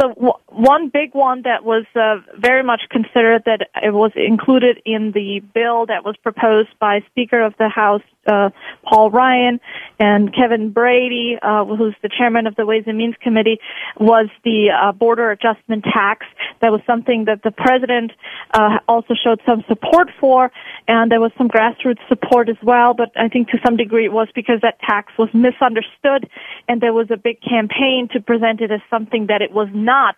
So w- one big one that was uh, very much considered that it was included in the bill that was proposed by Speaker of the House uh, Paul Ryan and Kevin Brady, uh, who's the chairman of the Ways and Means Committee, was the uh, border adjustment tax. That was something that the president uh, also showed some support for, and there was some grassroots support as well. But I think to some degree it was because that tax was misunderstood, and there was a big campaign to present it as something that it was not.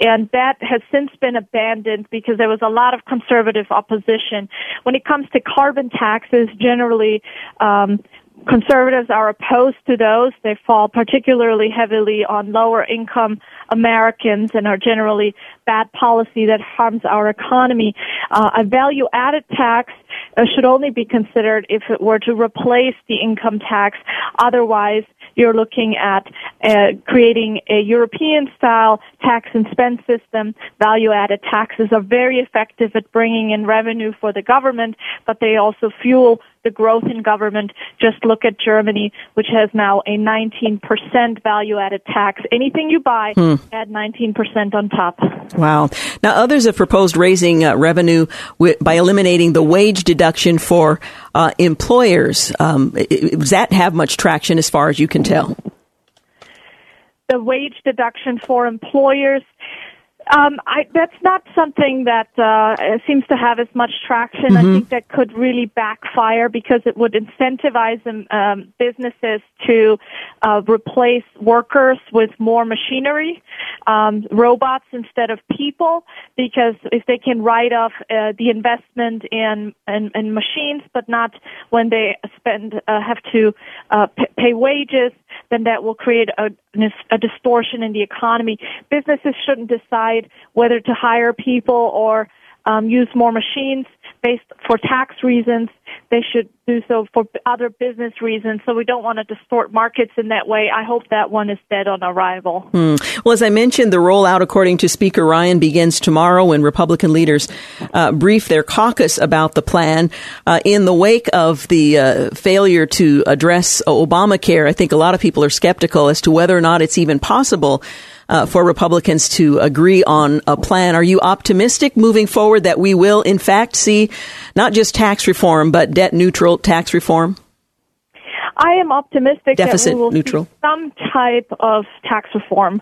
And that has since been abandoned because there was a lot of conservative opposition. When it comes to carbon taxes, generally um, conservatives are opposed to those. They fall particularly heavily on lower income Americans and are generally bad policy that harms our economy. Uh, a value added tax uh, should only be considered if it were to replace the income tax. Otherwise, you're looking at uh, creating a European style tax and spend system. Value added taxes are very effective at bringing in revenue for the government, but they also fuel the growth in government. Just look at Germany, which has now a 19% value added tax. Anything you buy, hmm. add 19% on top. Wow. Now, others have proposed raising uh, revenue w- by eliminating the wage deduction for uh, employers. Um, does that have much traction as far as you can tell? The wage deduction for employers um, I, that's not something that uh, seems to have as much traction. Mm-hmm. I think that could really backfire because it would incentivize them, um, businesses to uh, replace workers with more machinery, um, robots instead of people. Because if they can write off uh, the investment in, in, in machines, but not when they spend uh, have to uh, p- pay wages, then that will create a, a distortion in the economy. Businesses shouldn't decide whether to hire people or um, use more machines based for tax reasons. They should do so for other business reasons. So we don't want to distort markets in that way. I hope that one is dead on arrival. Hmm. Well, as I mentioned, the rollout, according to Speaker Ryan, begins tomorrow when Republican leaders uh, brief their caucus about the plan. Uh, in the wake of the uh, failure to address Obamacare, I think a lot of people are skeptical as to whether or not it's even possible uh, for Republicans to agree on a plan. Are you optimistic moving forward that we will, in fact, see not just tax reform, but debt neutral tax reform? I am optimistic Deficit that we will neutral. see some type of tax reform.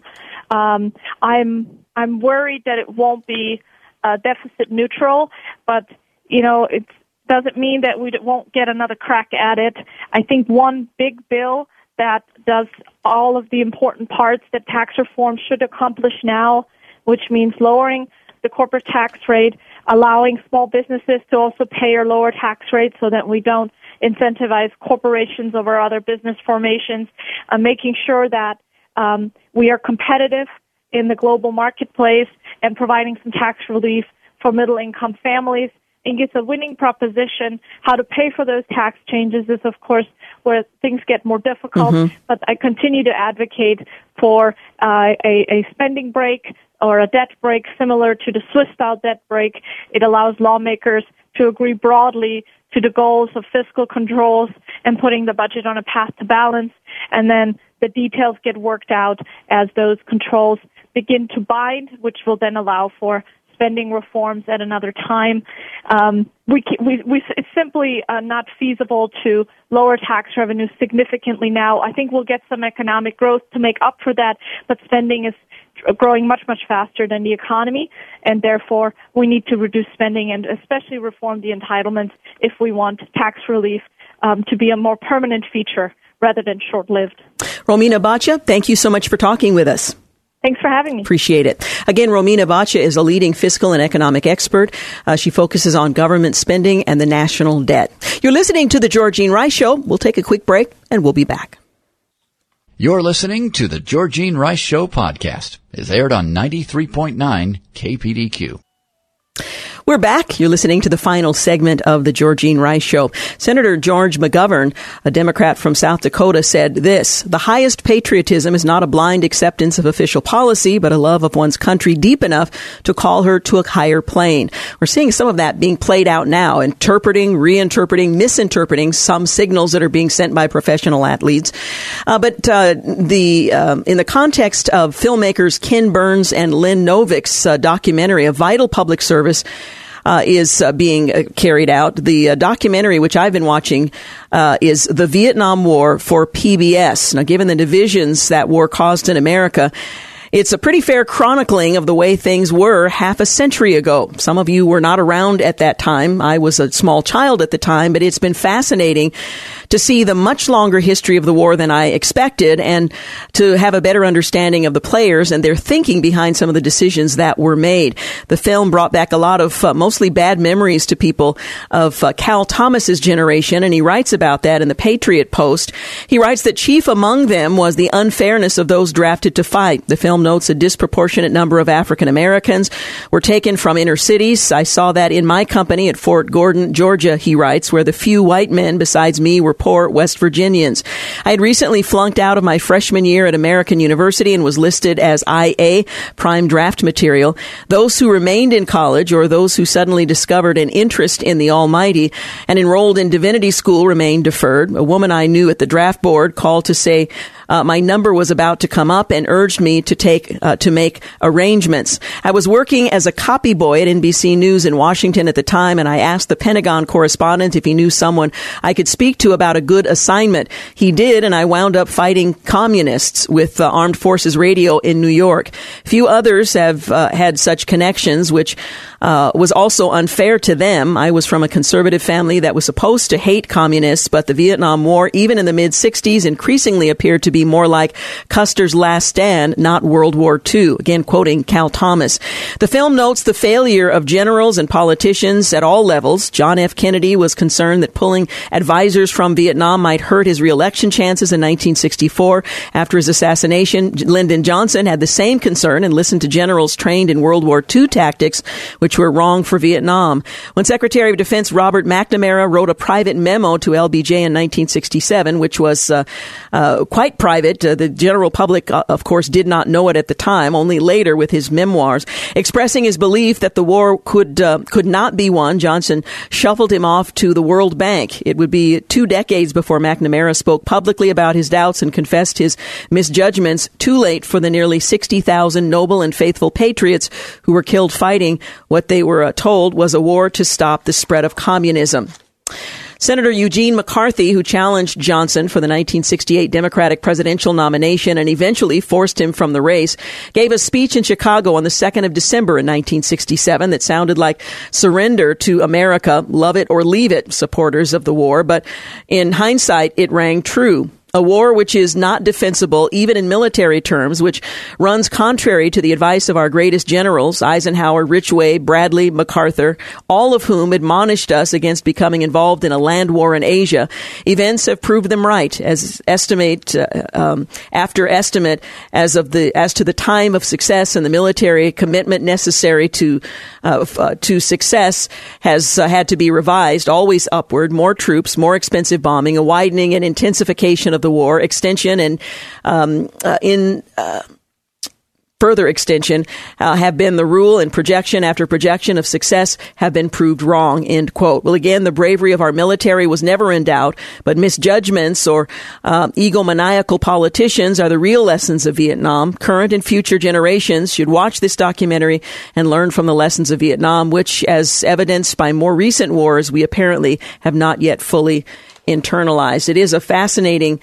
Um, I'm I'm worried that it won't be uh, deficit neutral, but you know it doesn't mean that we won't get another crack at it. I think one big bill that does all of the important parts that tax reform should accomplish now, which means lowering the corporate tax rate, allowing small businesses to also pay a lower tax rate so that we don't incentivize corporations over other business formations, uh, making sure that um, we are competitive in the global marketplace and providing some tax relief for middle income families and gets a winning proposition. How to pay for those tax changes is, of course, where things get more difficult. Mm-hmm. But I continue to advocate for uh, a, a spending brake or a debt brake similar to the Swiss style debt brake. It allows lawmakers to agree broadly to the goals of fiscal controls and putting the budget on a path to balance. And then the details get worked out as those controls begin to bind, which will then allow for spending reforms at another time. Um, we, we, we, it's simply uh, not feasible to lower tax revenue significantly now. I think we'll get some economic growth to make up for that, but spending is growing much, much faster than the economy, and therefore we need to reduce spending and especially reform the entitlements if we want tax relief um, to be a more permanent feature rather than short-lived. Romina Boccia, thank you so much for talking with us. Thanks for having me. Appreciate it. Again, Romina Boccia is a leading fiscal and economic expert. Uh, she focuses on government spending and the national debt. You're listening to the Georgine Rice Show. We'll take a quick break and we'll be back. You're listening to the Georgine Rice Show podcast. It's aired on 93.9 KPDQ. We're back. You're listening to the final segment of the Georgine Rice Show. Senator George McGovern, a Democrat from South Dakota, said this The highest patriotism is not a blind acceptance of official policy, but a love of one's country deep enough to call her to a higher plane. We're seeing some of that being played out now, interpreting, reinterpreting, misinterpreting some signals that are being sent by professional athletes. Uh, but uh, the uh, in the context of filmmakers Ken Burns and Lynn Novick's uh, documentary, A Vital Public Service, uh, is uh, being uh, carried out. The uh, documentary, which I've been watching, uh, is the Vietnam War for PBS. Now, given the divisions that war caused in America, it's a pretty fair chronicling of the way things were half a century ago. Some of you were not around at that time. I was a small child at the time, but it's been fascinating to see the much longer history of the war than I expected and to have a better understanding of the players and their thinking behind some of the decisions that were made. The film brought back a lot of uh, mostly bad memories to people of uh, Cal Thomas's generation, and he writes about that in the Patriot Post. He writes that chief among them was the unfairness of those drafted to fight. The film notes a disproportionate number of African Americans were taken from inner cities. I saw that in my company at Fort Gordon, Georgia, he writes, where the few white men besides me were poor West Virginians. I had recently flunked out of my freshman year at American University and was listed as 1-A, prime draft material. Those who remained in college or those who suddenly discovered an interest in the Almighty and enrolled in divinity school remained deferred. A woman I knew at the draft board called to say, uh, my number was about to come up and urged me to take uh, to make arrangements. I was working as a copy boy at NBC News in Washington at the time, and I asked the Pentagon correspondent if he knew someone I could speak to about a good assignment. He did, and I wound up fighting communists with uh, Armed Forces Radio in New York. Few others have uh, had such connections, which uh, was also unfair to them. I was from a conservative family that was supposed to hate communists, but the Vietnam War, even in the mid 60s, increasingly appeared to be more like Custer's last stand, not World War II. Again, quoting Cal Thomas. The film notes the failure of generals and politicians at all levels. John F. Kennedy was concerned that pulling advisors from Vietnam might hurt his reelection chances in 1964. After his assassination, Lyndon Johnson had the same concern and listened to generals trained in World War II tactics, which were wrong for Vietnam. When Secretary of Defense Robert McNamara wrote a private memo to LBJ in 1967, which was uh, uh, quite private, uh, the general public, uh, of course, did not know it at the time. Only later, with his memoirs, expressing his belief that the war could uh, could not be won, Johnson shuffled him off to the World Bank. It would be two decades before McNamara spoke publicly about his doubts and confessed his misjudgments. Too late for the nearly 60,000 noble and faithful patriots who were killed fighting what they were uh, told was a war to stop the spread of communism. Senator Eugene McCarthy, who challenged Johnson for the 1968 Democratic presidential nomination and eventually forced him from the race, gave a speech in Chicago on the 2nd of December in 1967 that sounded like surrender to America, love it or leave it, supporters of the war. But in hindsight, it rang true a war which is not defensible even in military terms, which runs contrary to the advice of our greatest generals, Eisenhower, Ridgway, Bradley, MacArthur, all of whom admonished us against becoming involved in a land war in Asia. Events have proved them right, as estimate uh, um, after estimate, as of the as to the time of success and the military commitment necessary to uh, uh, to success has uh, had to be revised, always upward. More troops, more expensive bombing, a widening and intensification of of the war, extension and um, uh, in uh, further extension uh, have been the rule and projection after projection of success have been proved wrong end quote. Well again the bravery of our military was never in doubt but misjudgments or uh, egomaniacal politicians are the real lessons of vietnam. Current and future generations should watch this documentary and learn from the lessons of vietnam which as evidenced by more recent wars we apparently have not yet fully internalized. It is a fascinating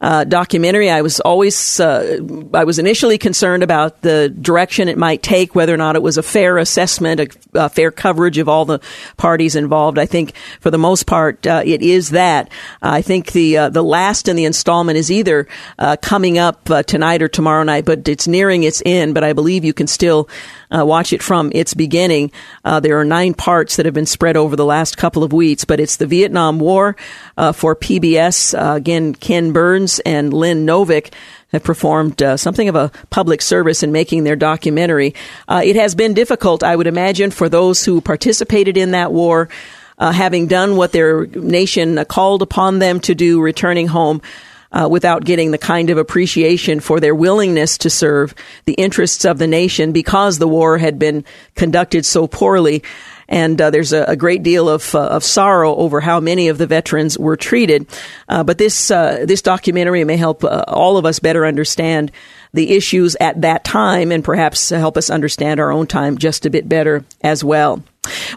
uh, documentary. I was always, uh, I was initially concerned about the direction it might take, whether or not it was a fair assessment, a, a fair coverage of all the parties involved. I think, for the most part, uh, it is that. I think the uh, the last in the installment is either uh, coming up uh, tonight or tomorrow night, but it's nearing its end. But I believe you can still uh, watch it from its beginning. Uh, there are nine parts that have been spread over the last couple of weeks, but it's the Vietnam War uh, for PBS. Uh, again, Ken Burns and Lynn Novick have performed uh, something of a public service in making their documentary. Uh, it has been difficult, I would imagine, for those who participated in that war, uh, having done what their nation called upon them to do, returning home. Uh, without getting the kind of appreciation for their willingness to serve the interests of the nation because the war had been conducted so poorly and uh, there's a, a, great deal of, uh, of sorrow over how many of the veterans were treated. Uh, but this uh, this documentary may help uh, all of us better understand the issues at that time, and perhaps help us understand our own time just a bit better as well.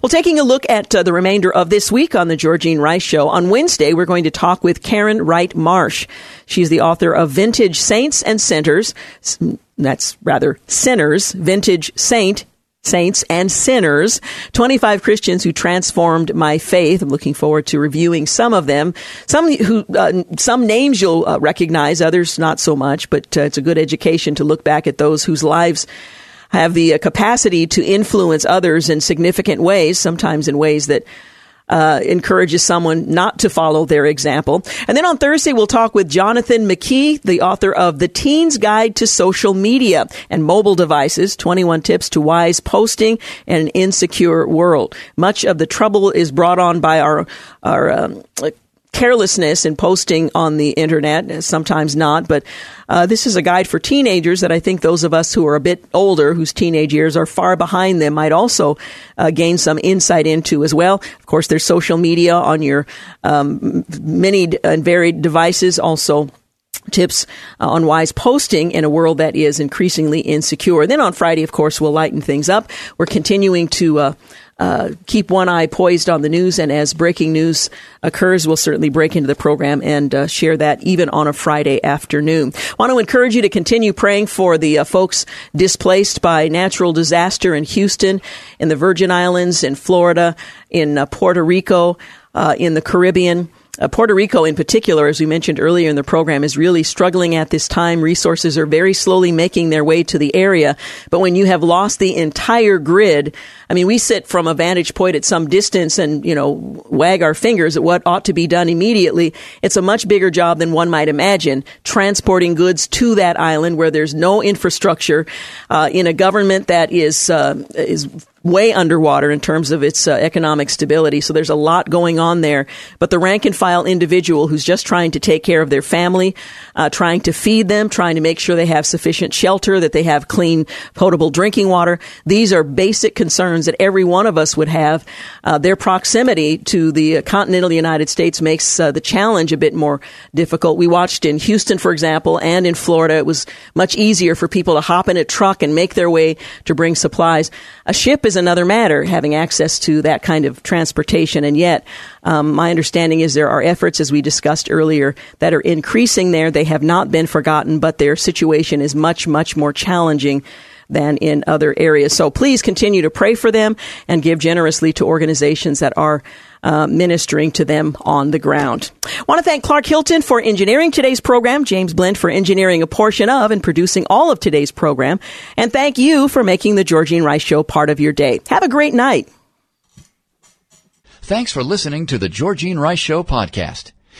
Well, taking a look at uh, the remainder of this week on the Georgine Rice Show, on Wednesday, we're going to talk with Karen Wright Marsh. She's the author of Vintage Saints and Sinners. That's rather Sinners, Vintage Saint saints and sinners, 25 Christians who transformed my faith. I'm looking forward to reviewing some of them. Some who, uh, some names you'll uh, recognize, others not so much, but uh, it's a good education to look back at those whose lives have the uh, capacity to influence others in significant ways, sometimes in ways that uh, encourages someone not to follow their example. And then on Thursday, we'll talk with Jonathan McKee, the author of The Teen's Guide to Social Media and Mobile Devices 21 Tips to Wise Posting in an Insecure World. Much of the trouble is brought on by our, our um, carelessness in posting on the internet, sometimes not, but uh, this is a guide for teenagers that I think those of us who are a bit older, whose teenage years are far behind them, might also uh, gain some insight into as well. Of course, there's social media on your um, many and varied devices, also tips uh, on wise posting in a world that is increasingly insecure. Then on Friday, of course, we'll lighten things up. We're continuing to uh, uh, keep one eye poised on the news, and as breaking news occurs, we'll certainly break into the program and uh, share that even on a Friday afternoon. I want to encourage you to continue praying for the uh, folks displaced by natural disaster in Houston, in the Virgin Islands, in Florida, in uh, Puerto Rico, uh, in the Caribbean. Uh, Puerto Rico, in particular, as we mentioned earlier in the program, is really struggling at this time. Resources are very slowly making their way to the area. But when you have lost the entire grid, I mean, we sit from a vantage point at some distance and, you know, wag our fingers at what ought to be done immediately. It's a much bigger job than one might imagine. Transporting goods to that island where there's no infrastructure, uh, in a government that is, uh, is way underwater in terms of its uh, economic stability. So there's a lot going on there. But the rank and file individual who's just trying to take care of their family, uh, trying to feed them, trying to make sure they have sufficient shelter, that they have clean, potable drinking water. These are basic concerns that every one of us would have. Uh, their proximity to the continental United States makes uh, the challenge a bit more difficult. We watched in Houston, for example, and in Florida, it was much easier for people to hop in a truck and make their way to bring supplies. A ship is another matter, having access to that kind of transportation, and yet um, my understanding is there are efforts, as we discussed earlier, that are increasing there. They have not been forgotten, but their situation is much, much more challenging than in other areas. So please continue to pray for them and give generously to organizations that are uh, ministering to them on the ground. I want to thank Clark Hilton for engineering today's program, James Blend for engineering a portion of and producing all of today's program, and thank you for making the Georgine Rice Show part of your day. Have a great night. Thanks for listening to the Georgine Rice Show podcast.